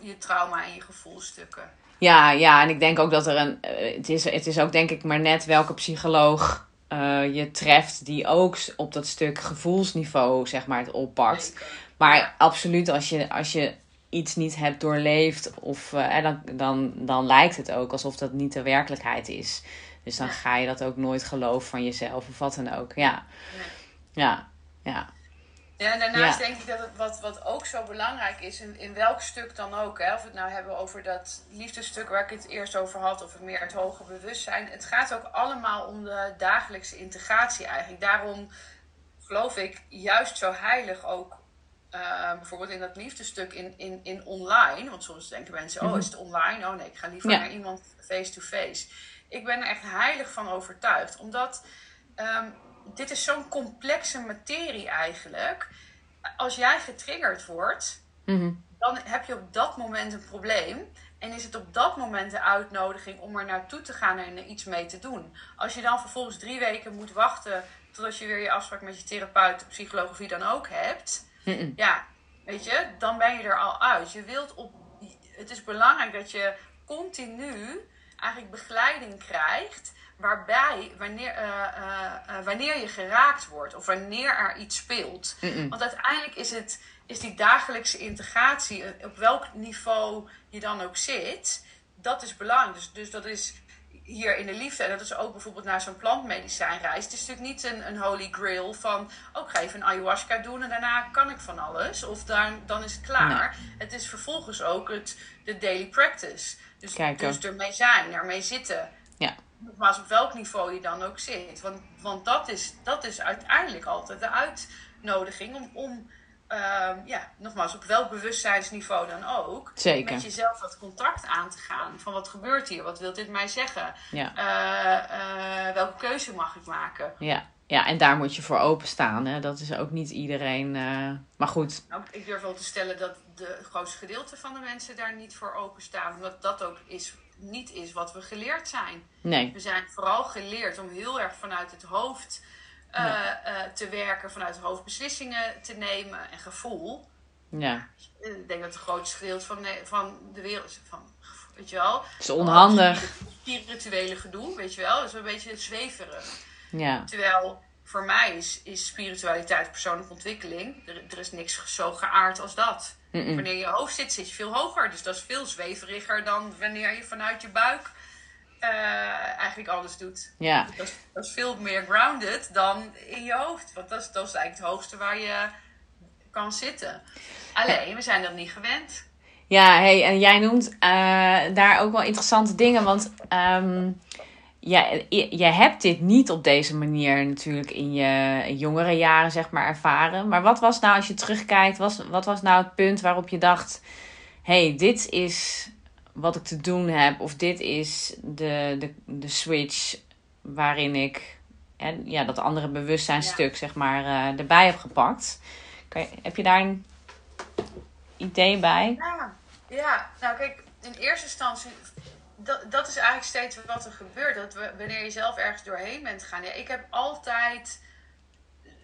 je trauma en je gevoelstukken. Ja, ja, en ik denk ook dat er een. Eh, het is, het is ook denk ik maar net welke psycholoog uh, je treft die ook op dat stuk gevoelsniveau, zeg maar, het oppakt. Maar absoluut, als je, als je iets niet hebt doorleefd, of, uh, dan, dan, dan lijkt het ook alsof dat niet de werkelijkheid is. Dus dan ga je dat ook nooit geloven van jezelf of wat dan ook. Ja, ja, ja. Ja, en daarnaast denk ik dat het wat, wat ook zo belangrijk is, in, in welk stuk dan ook, hè, of we het nou hebben over dat liefdestuk waar ik het eerst over had, of meer het hoge bewustzijn. Het gaat ook allemaal om de dagelijkse integratie eigenlijk. Daarom geloof ik juist zo heilig ook uh, bijvoorbeeld in dat liefdestuk in, in, in online. Want soms denken mensen, oh, mhm. is het online? Oh nee, ik ga liever naar iemand face-to-face. Ik ben er echt heilig van overtuigd. Omdat um, dit is zo'n complexe materie eigenlijk. Als jij getriggerd wordt, mhm. dan heb je op dat moment een probleem. En is het op dat moment de uitnodiging om er naartoe te gaan en er iets mee te doen. Als je dan vervolgens drie weken moet wachten totdat je weer je afspraak met je therapeut, psycholoog of wie dan ook hebt ja, weet je, dan ben je er al uit. Je wilt op, het is belangrijk dat je continu eigenlijk begeleiding krijgt. Waarbij, wanneer, uh, uh, wanneer je geraakt wordt of wanneer er iets speelt. Want uiteindelijk is, het, is die dagelijkse integratie, op welk niveau je dan ook zit, dat is belangrijk. Dus, dus dat is hier in de liefde, en dat is ook bijvoorbeeld naar zo'n plantmedicijnreis. Het is natuurlijk niet een, een holy grail van, oh, ik ga even een ayahuasca doen en daarna kan ik van alles. Of dan, dan is het klaar. Het is vervolgens ook het, de daily practice. Dus, dus ermee zijn, ermee zitten. Ja. Maar op welk niveau je dan ook zit. Want, want dat, is, dat is uiteindelijk altijd de uitnodiging om, om Ehm, ja, nogmaals, op welk bewustzijnsniveau dan ook. Zeker. Met jezelf dat contact aan te gaan. Van wat gebeurt hier? Wat wil dit mij zeggen? Ja. Eh, eh, welke keuze mag ik maken? Ja. Ja, en daar moet je voor openstaan. Hè? Dat is ook niet iedereen. Uh... Maar goed. Nou, ik durf wel te stellen dat de grootste gedeelte van de mensen daar niet voor openstaan. Omdat dat ook is, niet is wat we geleerd zijn. Nee. We zijn vooral geleerd om heel erg vanuit het hoofd uh, te werken, vanuit het hoofd beslissingen te nemen en gevoel. Ja. Ik denk dat het grootste gedeelte van de, van de wereld van, weet je wel. Het is onhandig. Spirituele gedoe, weet je wel. Dat is een beetje zweverig. Ja. Terwijl voor mij is, is spiritualiteit persoonlijke ontwikkeling. Er, er is niks zo geaard als dat. Wanneer je hoofd zit, zit je veel hoger. Dus dat is veel zweveriger dan wanneer je vanuit je buik uh, eigenlijk alles doet. Ja. Dat is, dat, is, veel meer grounded dan in je hoofd. Want dat is, dat is eigenlijk het hoogste waar je kan zitten. Alleen, we zijn dat niet gewend. Ja, hey, en jij noemt uh, daar ook wel interessante dingen. Want um, ja, je hebt dit niet op deze manier natuurlijk in je jongere jaren zeg maar ervaren. Maar wat was nou, als je terugkijkt, was, wat was nou het punt waarop je dacht... hey, dit is wat ik te doen heb. Of dit is de, de, de switch waarin ik en, ja, dat andere bewustzijnstuk zeg maar, uh, erbij heb gepakt. Je, heb je daar een idee bij? Ja, ja, nou kijk, in eerste instantie, dat, dat is eigenlijk steeds wat er gebeurt. Dat we, wanneer je zelf ergens doorheen bent gegaan. Ja, ik heb altijd,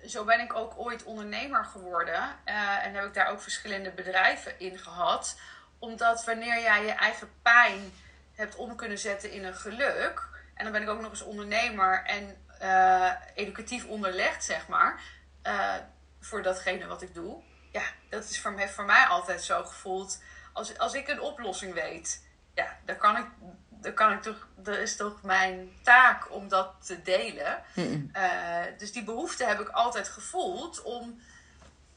zo ben ik ook ooit ondernemer geworden. Uh, en heb ik daar ook verschillende bedrijven in gehad omdat wanneer jij je eigen pijn hebt om kunnen zetten in een geluk. En dan ben ik ook nog eens ondernemer en uh, educatief onderlegd, zeg maar. Uh, voor datgene wat ik doe. Ja, dat is voor, heeft voor mij altijd zo gevoeld. Als, als ik een oplossing weet, ja, dan kan ik, dan kan ik toch, dat is toch mijn taak om dat te delen. Uh, dus die behoefte heb ik altijd gevoeld om,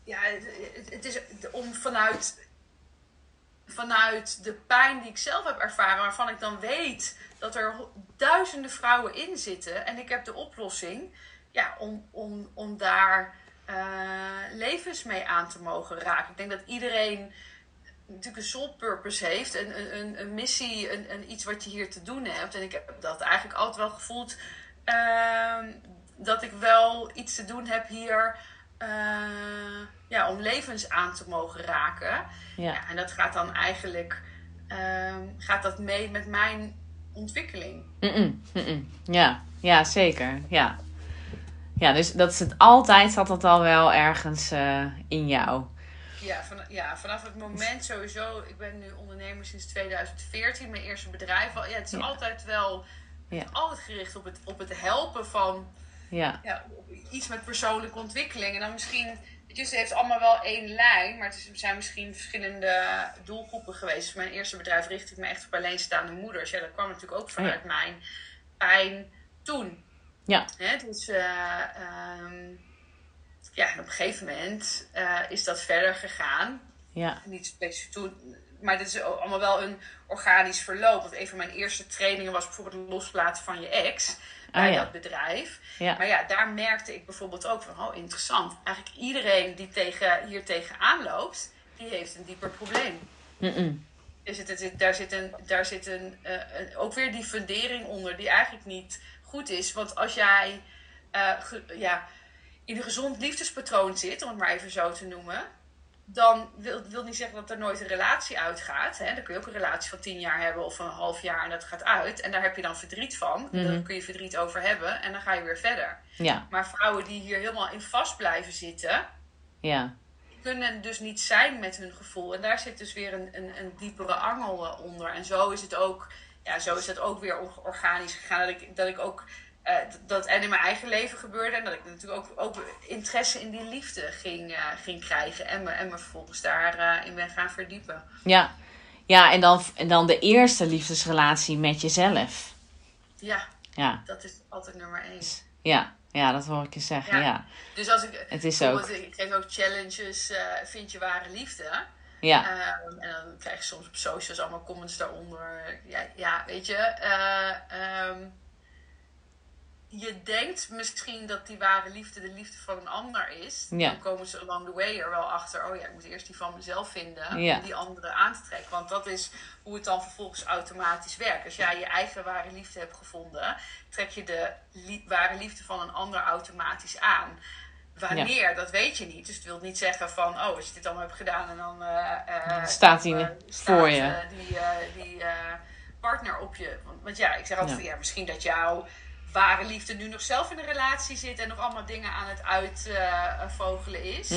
ja, het, het is om vanuit vanuit de pijn die ik zelf heb ervaren, waarvan ik dan weet dat er duizenden vrouwen in zitten en ik heb de oplossing ja, om, om, om daar levens mee aan te mogen raken. Ik denk dat iedereen natuurlijk een soul purpose heeft, een, een, een missie, een, iets wat je hier te doen hebt. En ik heb dat eigenlijk altijd wel gevoeld ehm, dat ik wel iets te doen heb hier ja, om levens aan te mogen raken. Ja. ja en dat gaat dan eigenlijk Ehm, gaat dat mee met mijn ontwikkeling. Ja, ja, zeker. Ja. ja, dus dat is het altijd zat dat al wel ergens uh, in jou. Ja, van, ja, vanaf het moment sowieso. Ik ben nu ondernemer sinds 2014, mijn eerste bedrijf. Ja, het is altijd wel ja. altijd gericht op het, op het helpen van ja. Ja, iets met persoonlijke ontwikkeling. En dan misschien het heeft allemaal wel één lijn, maar het zijn misschien verschillende doelgroepen geweest. mijn eerste bedrijf richtte ik me echt op alleenstaande moeders. Ja, dat kwam natuurlijk ook vanuit mijn pijn toen. Ja. Hè, dus uh, ja, op een gegeven moment uh, is dat verder gegaan. Ja. Niet specifiek toen, maar dit is allemaal wel een organisch verloop. Want een van mijn eerste trainingen was bijvoorbeeld het loslaten van je ex bij ah, dat bedrijf. Maar ja, daar merkte ik bijvoorbeeld ook van, oh interessant. Eigenlijk iedereen die tegen, hier tegenaan loopt, die heeft een dieper probleem. Mm Er zit, daar zit, een, daar zit een, uh, een, ook weer die fundering onder die eigenlijk niet goed is. Want als jij uh, ja, in een gezond liefdespatroon zit, om het maar even zo te noemen dan wil, wil niet zeggen dat er nooit een relatie uitgaat. Hè? Dan kun je ook een relatie van tien jaar hebben of een half jaar en dat gaat uit. En daar heb je dan verdriet van. Mm Daar kun je verdriet over hebben en dan ga je weer verder. Ja. Maar vrouwen die hier helemaal in vast blijven zitten, ja. kunnen dus niet zijn met hun gevoel. En daar zit dus weer een, een, een diepere angel eh, onder. En zo is het ook, ja, zo is het ook weer organisch gegaan. Dat ik, dat ik ook uh, dat en in mijn eigen leven gebeurde. En dat ik natuurlijk ook, ook interesse in die liefde ging, uh, ging krijgen. En me, en me vervolgens daarin uh, ben gaan verdiepen. Ja, ja en, dan, en dan de eerste liefdesrelatie met jezelf. Ja, ja. dat is altijd nummer één. Ja, ja dat hoor ik je zeggen. Ja. Dus als ik, het is ook... ik geef ook challenges, vind je ware liefde. Ja. Um, en dan krijg je soms op socials allemaal comments daaronder. Ja, ja weet je. Um, je denkt misschien dat die ware liefde de liefde van een ander is. Dan komen ze along the way er wel achter. Oh ja, ik moet eerst die van mezelf vinden. Om die andere aan te trekken. Want dat is hoe het dan vervolgens automatisch werkt. Als jij je eigen ware liefde hebt gevonden, trek je de ware liefde van een ander automatisch aan. Wanneer, dat weet je niet. Dus het wil niet zeggen van, oh, als je dit allemaal hebt gedaan en dan uh, staat hij voor je. die, die partner op je. Want, want ja, ik zeg altijd, ja. misschien dat jouw ware liefde nu nog zelf in een relatie zit en nog allemaal dingen aan het uitvogelen is.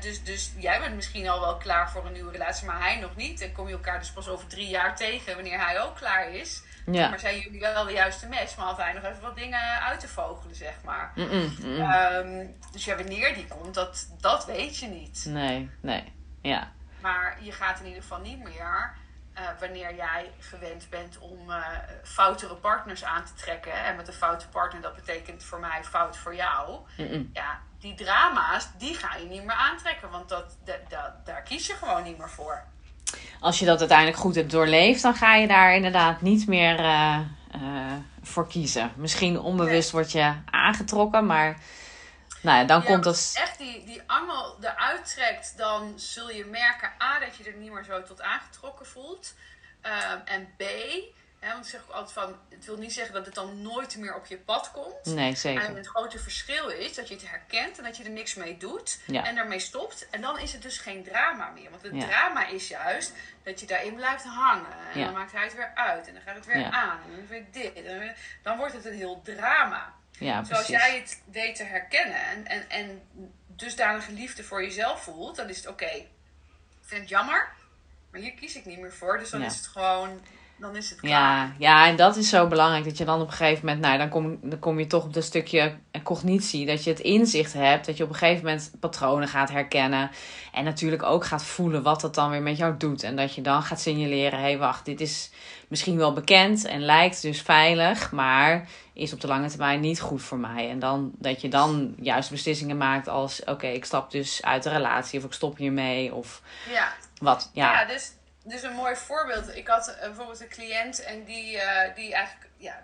dus, dus jij bent misschien al wel klaar voor een nieuwe relatie, maar hij nog niet. Dan kom je elkaar dus pas over drie jaar tegen wanneer hij ook klaar is. Ja. Maar zijn jullie wel de juiste match, maar had hij nog even wat dingen uit te vogelen, zeg maar. Um, dus ja, wanneer die komt, dat, dat weet je niet. Nee, nee, ja. Maar je gaat in ieder geval niet meer uh, wanneer jij gewend bent om uh, foutere partners aan te trekken. En met een foute partner, dat betekent voor mij fout voor jou. Ja, die drama's, die ga je niet meer aantrekken. Want dat, dat, daar kies je gewoon niet meer voor. Als je dat uiteindelijk goed hebt doorleefd, dan ga je daar inderdaad niet meer uh, voor kiezen. Misschien onbewust word je aangetrokken, maar nou ja, dan komt dat... echt die, die angel eruit trekt, dan zul je merken A, dat je er niet meer zo tot aangetrokken voelt. Ehm, en B, hè, want ik zeg ook altijd van, het wil niet zeggen dat het dan nooit meer op je pad komt. Nee, zeker. En het grote verschil is dat je het herkent en dat je er niks mee doet. En daarmee stopt. En dan is het dus geen drama meer. Want het drama is juist dat je daarin blijft hangen. En dan maakt hij het weer uit. En dan gaat het weer aan. En dan weer dit. En dan wordt het een heel drama. Ja, Zoals jij het weet te herkennen en, en, en dusdanige liefde voor jezelf voelt, dan is het oké. ik vind het jammer, maar hier kies ik niet meer voor. Dus dan is het gewoon dan is het klaar. Ja, ja, en dat is zo belangrijk. Dat je dan op een gegeven moment, nou, dan kom, dan kom je toch op dat stukje cognitie. Dat je het inzicht hebt. Dat je op een gegeven moment patronen gaat herkennen. En natuurlijk ook gaat voelen wat dat dan weer met jou doet. En dat je dan gaat signaleren: hé, hey, wacht, dit is misschien wel bekend en lijkt dus veilig. Maar is op de lange termijn niet goed voor mij. En dan dat je dan juist beslissingen maakt als: oké, ik stap dus uit de relatie. Of ik stop hiermee. Of ja. wat. Ja, ja dus dus een mooi voorbeeld. Ik had uh, bijvoorbeeld een cliënt en die, uh, die eigenlijk, ja,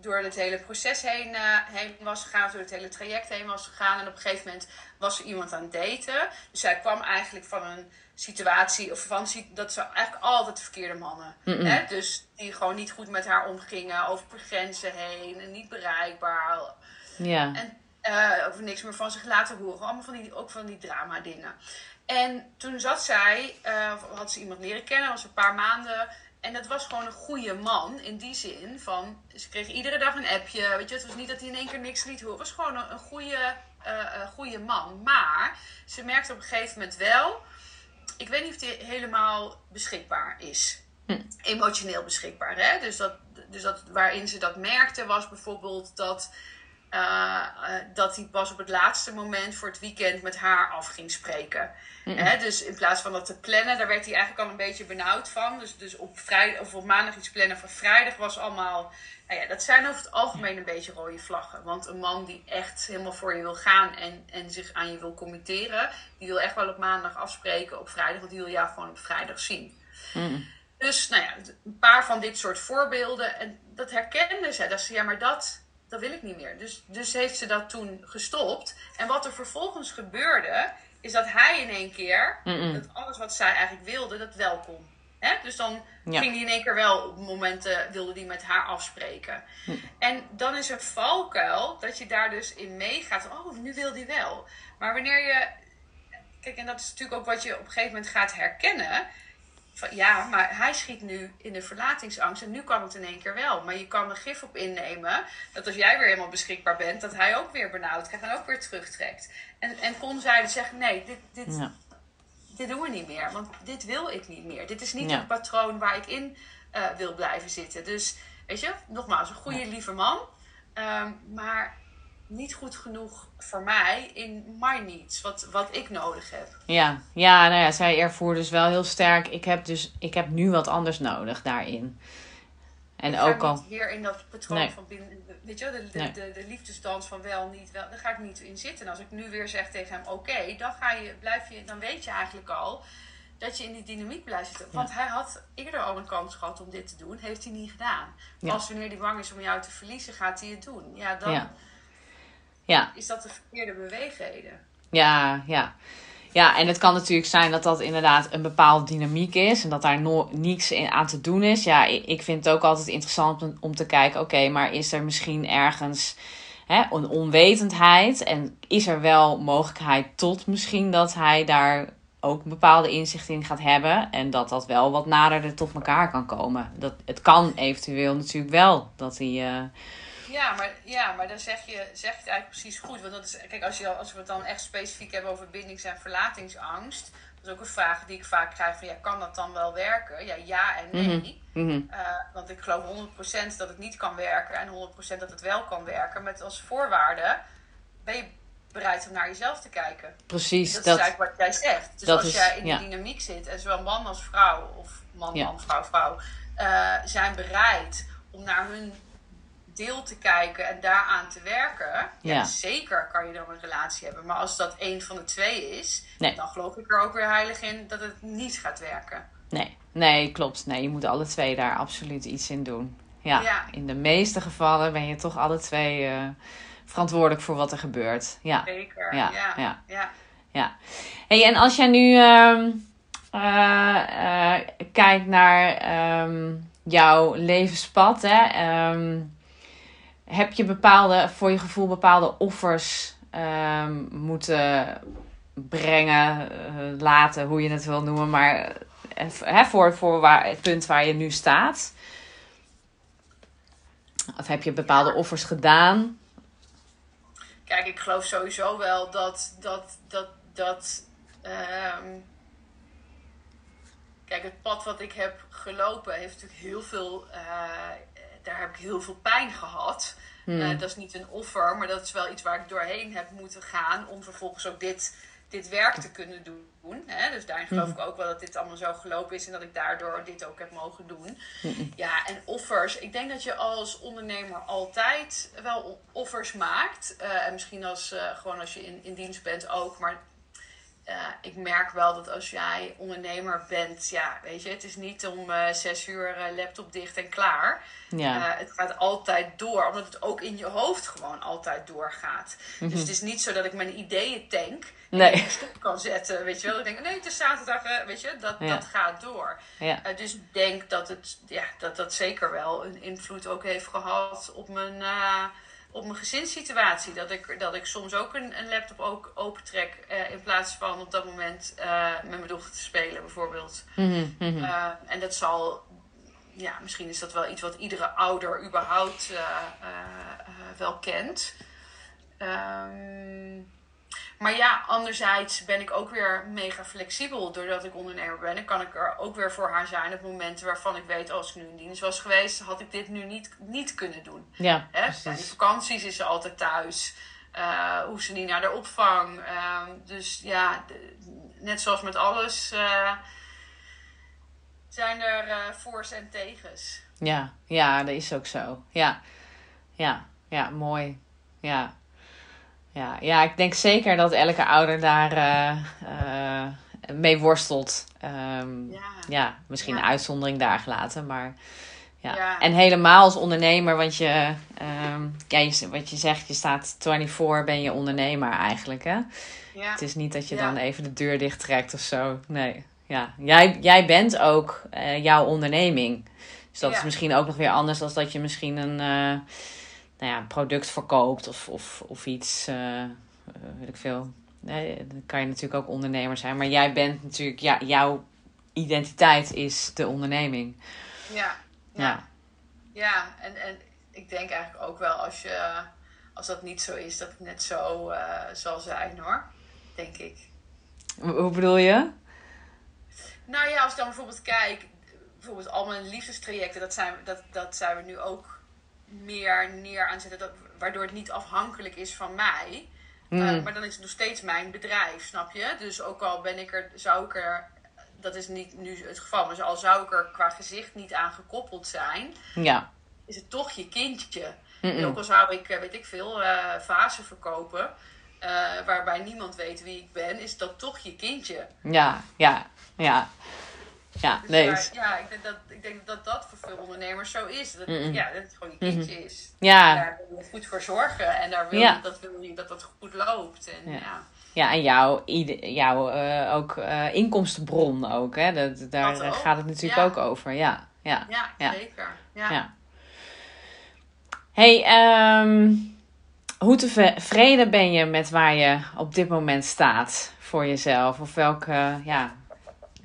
door het hele proces heen, uh, heen was gegaan, door het hele traject heen was gegaan. En op een gegeven moment was er iemand aan het daten. Dus zij kwam eigenlijk van een situatie, of van dat ze eigenlijk altijd verkeerde mannen. Hè? Dus die gewoon niet goed met haar omgingen, over grenzen heen, en niet bereikbaar. Ja. En uh, of niks meer van zich laten horen. Allemaal van die, ook van die drama dingen. En toen zat zij, uh, had ze iemand leren kennen, was een paar maanden. En dat was gewoon een goede man in die zin van, ze kreeg iedere dag een appje. Weet je, het was niet dat hij in één keer niks liet horen. Het was gewoon een, een goede, uh, goede man. Maar ze merkte op een gegeven moment wel, ik weet niet of hij helemaal beschikbaar is. Hm. Emotioneel beschikbaar. Hè? Dus, dat, dus dat, waarin ze dat merkte was bijvoorbeeld dat uh, dat hij pas op het laatste moment voor het weekend met haar af ging spreken. dus in plaats van dat te plannen, daar werd hij eigenlijk al een beetje benauwd van. Dus, dus op, vrijdag, of op maandag iets plannen voor vrijdag was allemaal. Nou ja, dat zijn over het algemeen een beetje rode vlaggen. Want een man die echt helemaal voor je wil gaan en, en zich aan je wil committeren, die wil echt wel op maandag afspreken op vrijdag, want die wil jou gewoon op vrijdag zien. Dus nou ja, een paar van dit soort voorbeelden. En dat herkende zij. Dat ze, ja, maar dat, dat wil ik niet meer. Dus, dus heeft ze dat toen gestopt. En wat er vervolgens gebeurde, is dat hij in één keer, dat alles wat zij eigenlijk wilde, dat welkom. Hè? Dus dan ging hij in één keer wel op momenten, wilde hij met haar afspreken. Hm. En dan is een valkuil dat je daar dus in meegaat. Oh, nu wil hij wel. Maar wanneer je, kijk, en dat is natuurlijk ook wat je op een gegeven moment gaat herkennen ja, maar hij schiet nu in de verlatingsangst en nu kan het in één keer wel. Maar je kan er gif op innemen dat als jij weer helemaal beschikbaar bent, dat hij ook weer benauwd krijgt en ook weer terugtrekt. En, en kon zij dus zeggen: nee, dit, dit, dit doen we niet meer, want dit wil ik niet meer. Dit is niet een patroon waar ik in uh, wil blijven zitten. Dus weet je, nogmaals, een goede, lieve man. Um, maar niet goed genoeg voor mij in my needs, wat, wat ik nodig heb. Ja, ja, nou ja, zij ervoer dus wel heel sterk. Ik heb dus, ik heb nu wat anders nodig daarin. En ik ook al. Hier in dat patroon van binnen, weet je, de, de, de, de, liefdesdans van wel, niet wel, daar ga ik niet in zitten. En als ik nu weer zeg tegen hem, oké, dan ga je, blijf je, dan weet je eigenlijk al dat je in die dynamiek blijft zitten. Want hij had eerder al een kans gehad om dit te doen, heeft hij niet gedaan. Als wanneer hij bang is om jou te verliezen, gaat hij het doen. Ja, dan ja. Is dat de verkeerde beweegreden. Ja, ja. Ja, en het kan natuurlijk zijn dat dat inderdaad een bepaalde dynamiek is en dat daar no niets aan te doen is. Ja, ik vind het ook altijd interessant om te kijken, oké, maar is er misschien ergens hè, een onwetendheid en is er wel mogelijkheid tot misschien dat hij daar ook een bepaalde inzicht in gaat hebben en dat dat wel wat nader tot elkaar kan komen. Dat, het kan eventueel natuurlijk wel dat hij... Uh, ja, maar, ja, maar dan zeg je, zeg je het eigenlijk precies goed. Want dat is, kijk, als, je, als we het dan echt specifiek hebben over bindings- en verlatingsangst. Dat is ook een vraag die ik vaak krijg van, ja, kan dat dan wel werken? Ja, ja en nee. Mhm, mhm. Eh, want ik geloof 100% dat het niet kan werken en 100% dat het wel kan werken. Met als voorwaarde, ben je bereid om naar jezelf te kijken. Precies. Dat, dat is eigenlijk wat jij zegt. Dus als jij in die dynamiek zit en zowel man als vrouw, of man, man, vrouw, vrouw, uh, zijn bereid om naar hun deel te kijken en daaraan te werken, ja. zeker kan je dan een relatie hebben. Maar als dat één van de twee is, dan geloof ik er ook weer heilig in dat het niet gaat werken. Nee, nee, klopt. Nee, je moet alle twee daar absoluut iets in doen. Ja, in de meeste gevallen ben je toch alle twee uh, verantwoordelijk voor wat er gebeurt. Ja. Zeker, ja. ja. ja. ja. Hey, en als jij nu uh, uh, kijkt naar um, jouw levenspad, hè, um, heb je bepaalde, voor je gevoel bepaalde offers um, moeten brengen, uh, laten, hoe je het wil noemen, maar uh, voor, voor waar, het punt waar je nu staat? Of heb je bepaalde offers gedaan? Kijk, ik geloof sowieso wel dat dat dat dat. Um, kijk, het pad wat ik heb gelopen heeft natuurlijk heel veel. Uh, daar heb ik heel veel pijn gehad. Hmm. Eh, dat is niet een offer, maar dat is wel iets waar ik doorheen heb moeten gaan om vervolgens ook dit, dit werk te kunnen doen. Hè? Dus daarin geloof hmm. ik ook wel dat dit allemaal zo gelopen is en dat ik daardoor dit ook heb mogen doen. Hmm. Ja, en offers. Ik denk dat je als ondernemer altijd wel offers maakt. Uh, en misschien als, uh, gewoon als je in, in dienst bent ook. Maar eh, ik merk wel dat als jij ondernemer bent, ja, weet je, het is niet om uh, zes uur uh, laptop dicht en klaar. Ja. het gaat altijd door, omdat het ook in je hoofd gewoon altijd doorgaat. Mhm. Dus het is niet zo dat ik mijn ideeën tank Nee. en stop kan zetten, weet je wel. Ik denk, nee, het is zaterdag, weet je, dat, Ja. dat gaat door. Ja. dus ik denk dat, het, ja, dat dat zeker wel een invloed ook heeft gehad op mijn op mijn gezinssituatie. Dat ik, dat ik soms ook een, een laptop ook opentrek. Uh, in plaats van op dat moment uh, met mijn dochter te spelen, bijvoorbeeld. Mm -hmm. uh, en dat zal. Ja, misschien is dat wel iets wat iedere ouder überhaupt wel kent. Um, maar ja, anderzijds ben ik ook weer mega flexibel. Doordat ik ondernemer ben, en kan ik er ook weer voor haar zijn op momenten waarvan ik weet, als ik nu in dienst was geweest, had ik dit nu niet, niet kunnen doen. Ja, Hè? Die vakanties is ze altijd thuis. Uh, hoeft ze niet naar de opvang. Uh, dus ja, de, net zoals met alles uh, zijn er uh, voor's en tegens. Ja, ja, dat is ook zo. Ja, ja, ja, mooi. Ja. Ja, ja, ik denk zeker dat elke ouder daar uh, mee worstelt. Um, ja. ja. misschien Ja. een uitzondering daar gelaten, maar ja. Ja. En helemaal als ondernemer, want je, um, ja, je, wat je zegt, je staat 24, ben je ondernemer eigenlijk, hè? Ja. Het is niet dat je Ja. dan even de deur dicht trekt of zo. Nee, ja. Jij, jij bent ook uh, jouw onderneming. Dus dat is misschien ook nog weer anders dan dat je misschien een, uh, nou ja, een product verkoopt of, of, of iets, uh, weet ik veel. Nee, dan kan je natuurlijk ook ondernemer zijn. Maar jij bent natuurlijk, ja, jouw identiteit is de onderneming. Ja. Ja. Ja. Ja, en, en ik denk eigenlijk ook wel als je, als dat niet zo is, dat het net zo uh, zal zijn hoor. Denk ik. Hoe bedoel je? Nou ja, als ik dan bijvoorbeeld kijk, bijvoorbeeld al mijn liefdestrajecten, dat zijn, dat, dat zijn we nu ook meer neer aan zetten, dat, waardoor het niet afhankelijk is van mij. Mm. Uh, maar dan is het nog steeds mijn bedrijf, snap je? Dus ook al ben ik er, zou ik er, dat is niet nu het geval, maar al zou ik er qua gezicht niet aan gekoppeld zijn, Ja. is het toch je kindje. Mm En ook al zou ik, eh, weet ik veel, uh, vazen verkopen, uh, waarbij niemand weet wie ik ben, is dat toch je kindje. Ja, ja, ja. Ja, Dus nee. ja, ik denk, dat, ik denk dat dat voor veel ondernemers zo is. Dat. Ja, dat het gewoon je kindje is. Ja, Daar wil je goed voor zorgen en daar wil Ja. je, dat wil je dat dat goed loopt. En, Ja. ja. ja en jouw, jouw eh, ook, eh, inkomstenbron ook, hè? Dat, daar Dat gaat het natuurlijk ja. ook over. Ja, ja. Ja, Ja. zeker. Ja. Ja. hey, ehm, hoe tevreden ben je met waar je op dit moment staat voor jezelf? Of welke, ja,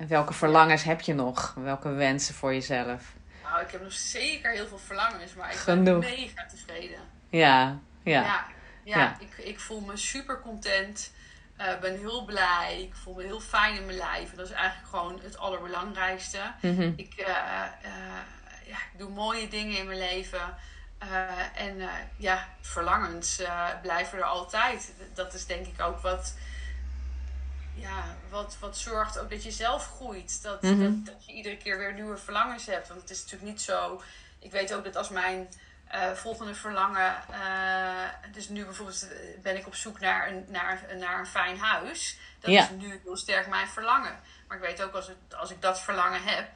welke verlangens heb je nog? Welke wensen voor jezelf? Nou, ik heb nog zeker heel veel verlangens, maar ik Genoeg. ben mega tevreden. Ja, ja. Ja, ja, Ja. Ik, ik voel me super content. eh ben heel blij. Ik voel me heel fijn in mijn lijf. En dat is eigenlijk gewoon het allerbelangrijkste. Mhm. Ik, eh, eh, ja, ik doe mooie dingen in mijn leven. En ja, verlangens blijven er altijd. Dat is denk ik ook wat, ja, wat, wat zorgt ook dat je zelf groeit. Dat, Mhm. dat, dat je iedere keer weer nieuwe verlangens hebt. Want het is natuurlijk niet zo. Ik weet ook dat als mijn eh, volgende verlangen. eh, dus nu bijvoorbeeld eh, ben ik op zoek naar een, naar, naar een fijn huis. Dat Ja. is nu heel sterk mijn verlangen. Maar ik weet ook als, het, als ik dat verlangen heb.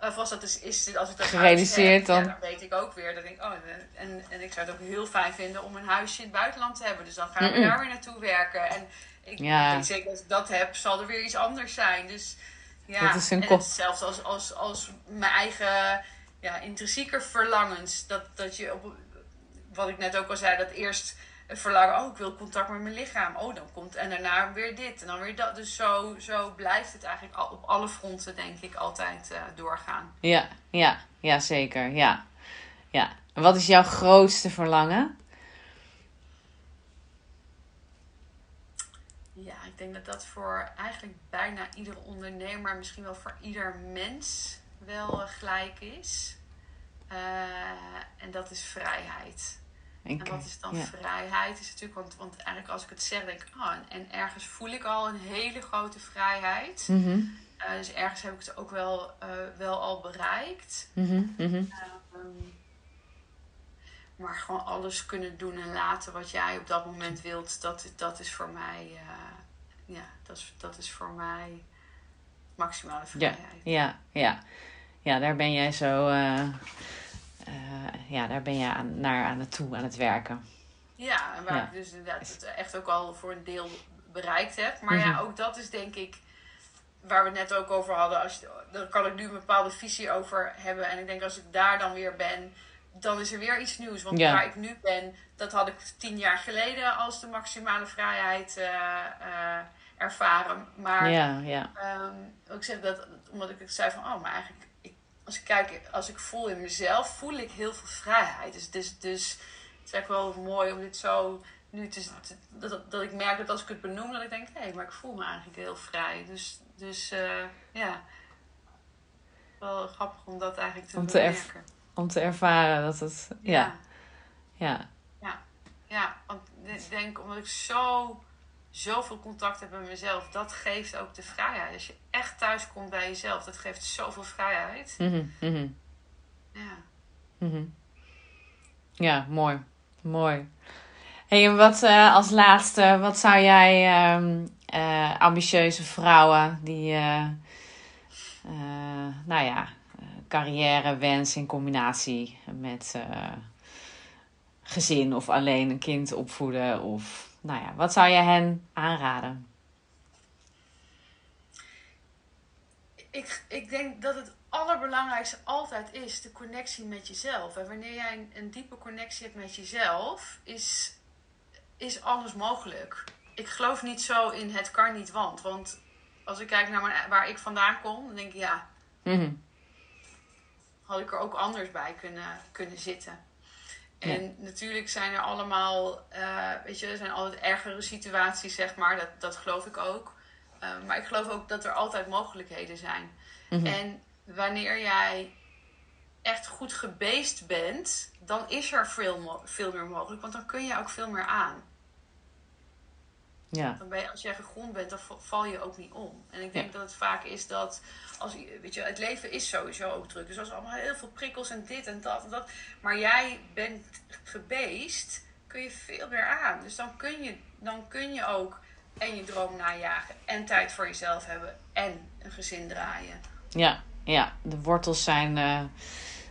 Of als, dat is, is, als ik dat Gerealiseerd heb, dan. Ja, dan weet ik ook weer dat ik. Oh, en, en ik zou het ook heel fijn vinden om een huisje in het buitenland te hebben. Dus dan gaan we Mm-mm. daar weer naartoe werken. En ik Ja. zeker als ik dat heb, zal er weer iets anders zijn. Dus ja, Dat is een en hetzelfde als, als, als mijn eigen ja, intrinsieke verlangens. Dat, dat je op, wat ik net ook al zei, dat eerst het verlangen, oh, ik wil contact met mijn lichaam. Oh, dan komt, en daarna weer dit en dan weer dat. Dus zo, zo blijft het eigenlijk al, op alle fronten, denk ik, altijd eh, doorgaan. Ja, ja, ja, zeker. Ja. ja. En wat is jouw grootste verlangen? Ja, ik denk dat dat voor eigenlijk bijna iedere ondernemer, misschien wel voor ieder mens, wel eh, gelijk is. Eh, en dat is vrijheid. En wat is dan vrijheid? Is natuurlijk, want, want eigenlijk als ik het zeg, denk ik, ah, en, en ergens voel ik al een hele grote vrijheid. Mhm, Eh, dus ergens heb ik het ook wel, wel al bereikt. mhm, mhm. Ehm, maar gewoon alles kunnen doen en laten wat jij op dat moment wilt, dat, dat is voor mij, ja, dat is, dat is voor mij maximale vrijheid. Ja, ja, ja. daar ben jij zo, uh, ja, daar ben je aan, naar aan het toe, aan het werken. Ja, en waar ik dus inderdaad het echt ook al voor een deel bereikt heb. Maar ja, mhm. ook dat is denk ik waar we het net ook over hadden. Als daar kan ik nu een bepaalde visie over hebben. En ik denk als ik daar dan weer ben, dan is er weer iets nieuws. Want waar ik nu ben, dat had ik tien jaar geleden als de maximale vrijheid uh, ervaren. Maar ja, ja. Um, ik zeg dat omdat ik het zei van, oh, maar eigenlijk, ik, als ik kijk, als ik voel in mezelf, voel ik heel veel vrijheid. Dus, dus, dus het is echt wel mooi om dit zo nu te, dat, dat ik merk dat als ik het benoem, dat ik denk, hé, hey, maar ik voel me eigenlijk heel vrij. Dus, dus uh, ja, wel grappig om dat eigenlijk te, om te Om te ervaren dat het, ja. Ja. Ja, ja. want ik denk omdat ik zo zoveel contact heb met mezelf, dat geeft ook de vrijheid. Als je echt thuis komt bij jezelf, dat geeft zoveel vrijheid. Mm -hmm, Ja. Mm Ja, mooi. Mooi. Hey, en wat uh, als laatste, wat zou jij um, uh, ambitieuze vrouwen die, uh, nou ja, carrière wens in combinatie met gezin of alleen een kind opvoeden of nou ja, wat zou je hen aanraden? Ik, ik denk dat het allerbelangrijkste altijd is de connectie met jezelf. En wanneer jij een, een diepe connectie hebt met jezelf, is, is alles mogelijk. Ik geloof niet zo in het kan niet, want. Want als ik kijk naar mijn, waar ik vandaan kom, dan denk ik ja. Mhm. Had ik er ook anders bij kunnen, kunnen zitten. En natuurlijk zijn er allemaal, uh, weet je, er zijn altijd ergere situaties, zeg maar. Dat, dat geloof ik ook. Uh, maar ik geloof ook dat er altijd mogelijkheden zijn. Mhm. En wanneer jij echt goed gebeest bent, dan is er veel, veel meer mogelijk. Want dan kun je ook veel meer aan. Ja. Dan ben je, als jij gegrond bent, dan val je ook niet om. En ik denk dat het vaak is dat, als, weet je, het leven is sowieso ook druk. Dus als allemaal heel veel prikkels en dit en dat en dat. Maar jij bent gebeest, kun je veel meer aan. Dus dan kun je, dan kun je ook en je droom najagen en tijd voor jezelf hebben en een gezin draaien. Ja, ja. de wortels zijn, uh,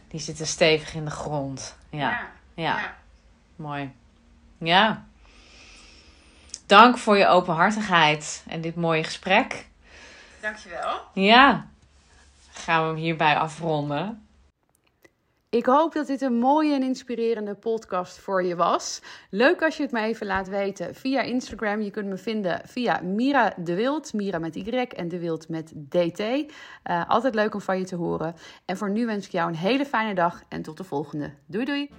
die zitten stevig in de grond. ja. ja. ja. Mooi. Ja. Dank voor je openhartigheid en dit mooie gesprek. Dankjewel. Ja, gaan we hem hierbij afronden. Ik hoop dat dit een mooie en inspirerende podcast voor je was. Leuk als je het me even laat weten via Instagram. Je kunt me vinden via Mira de Wild. Mira met Y en de Wild met DT. Uh, altijd leuk om van je te horen. En voor nu wens ik jou een hele fijne dag en tot de volgende. Doei doei!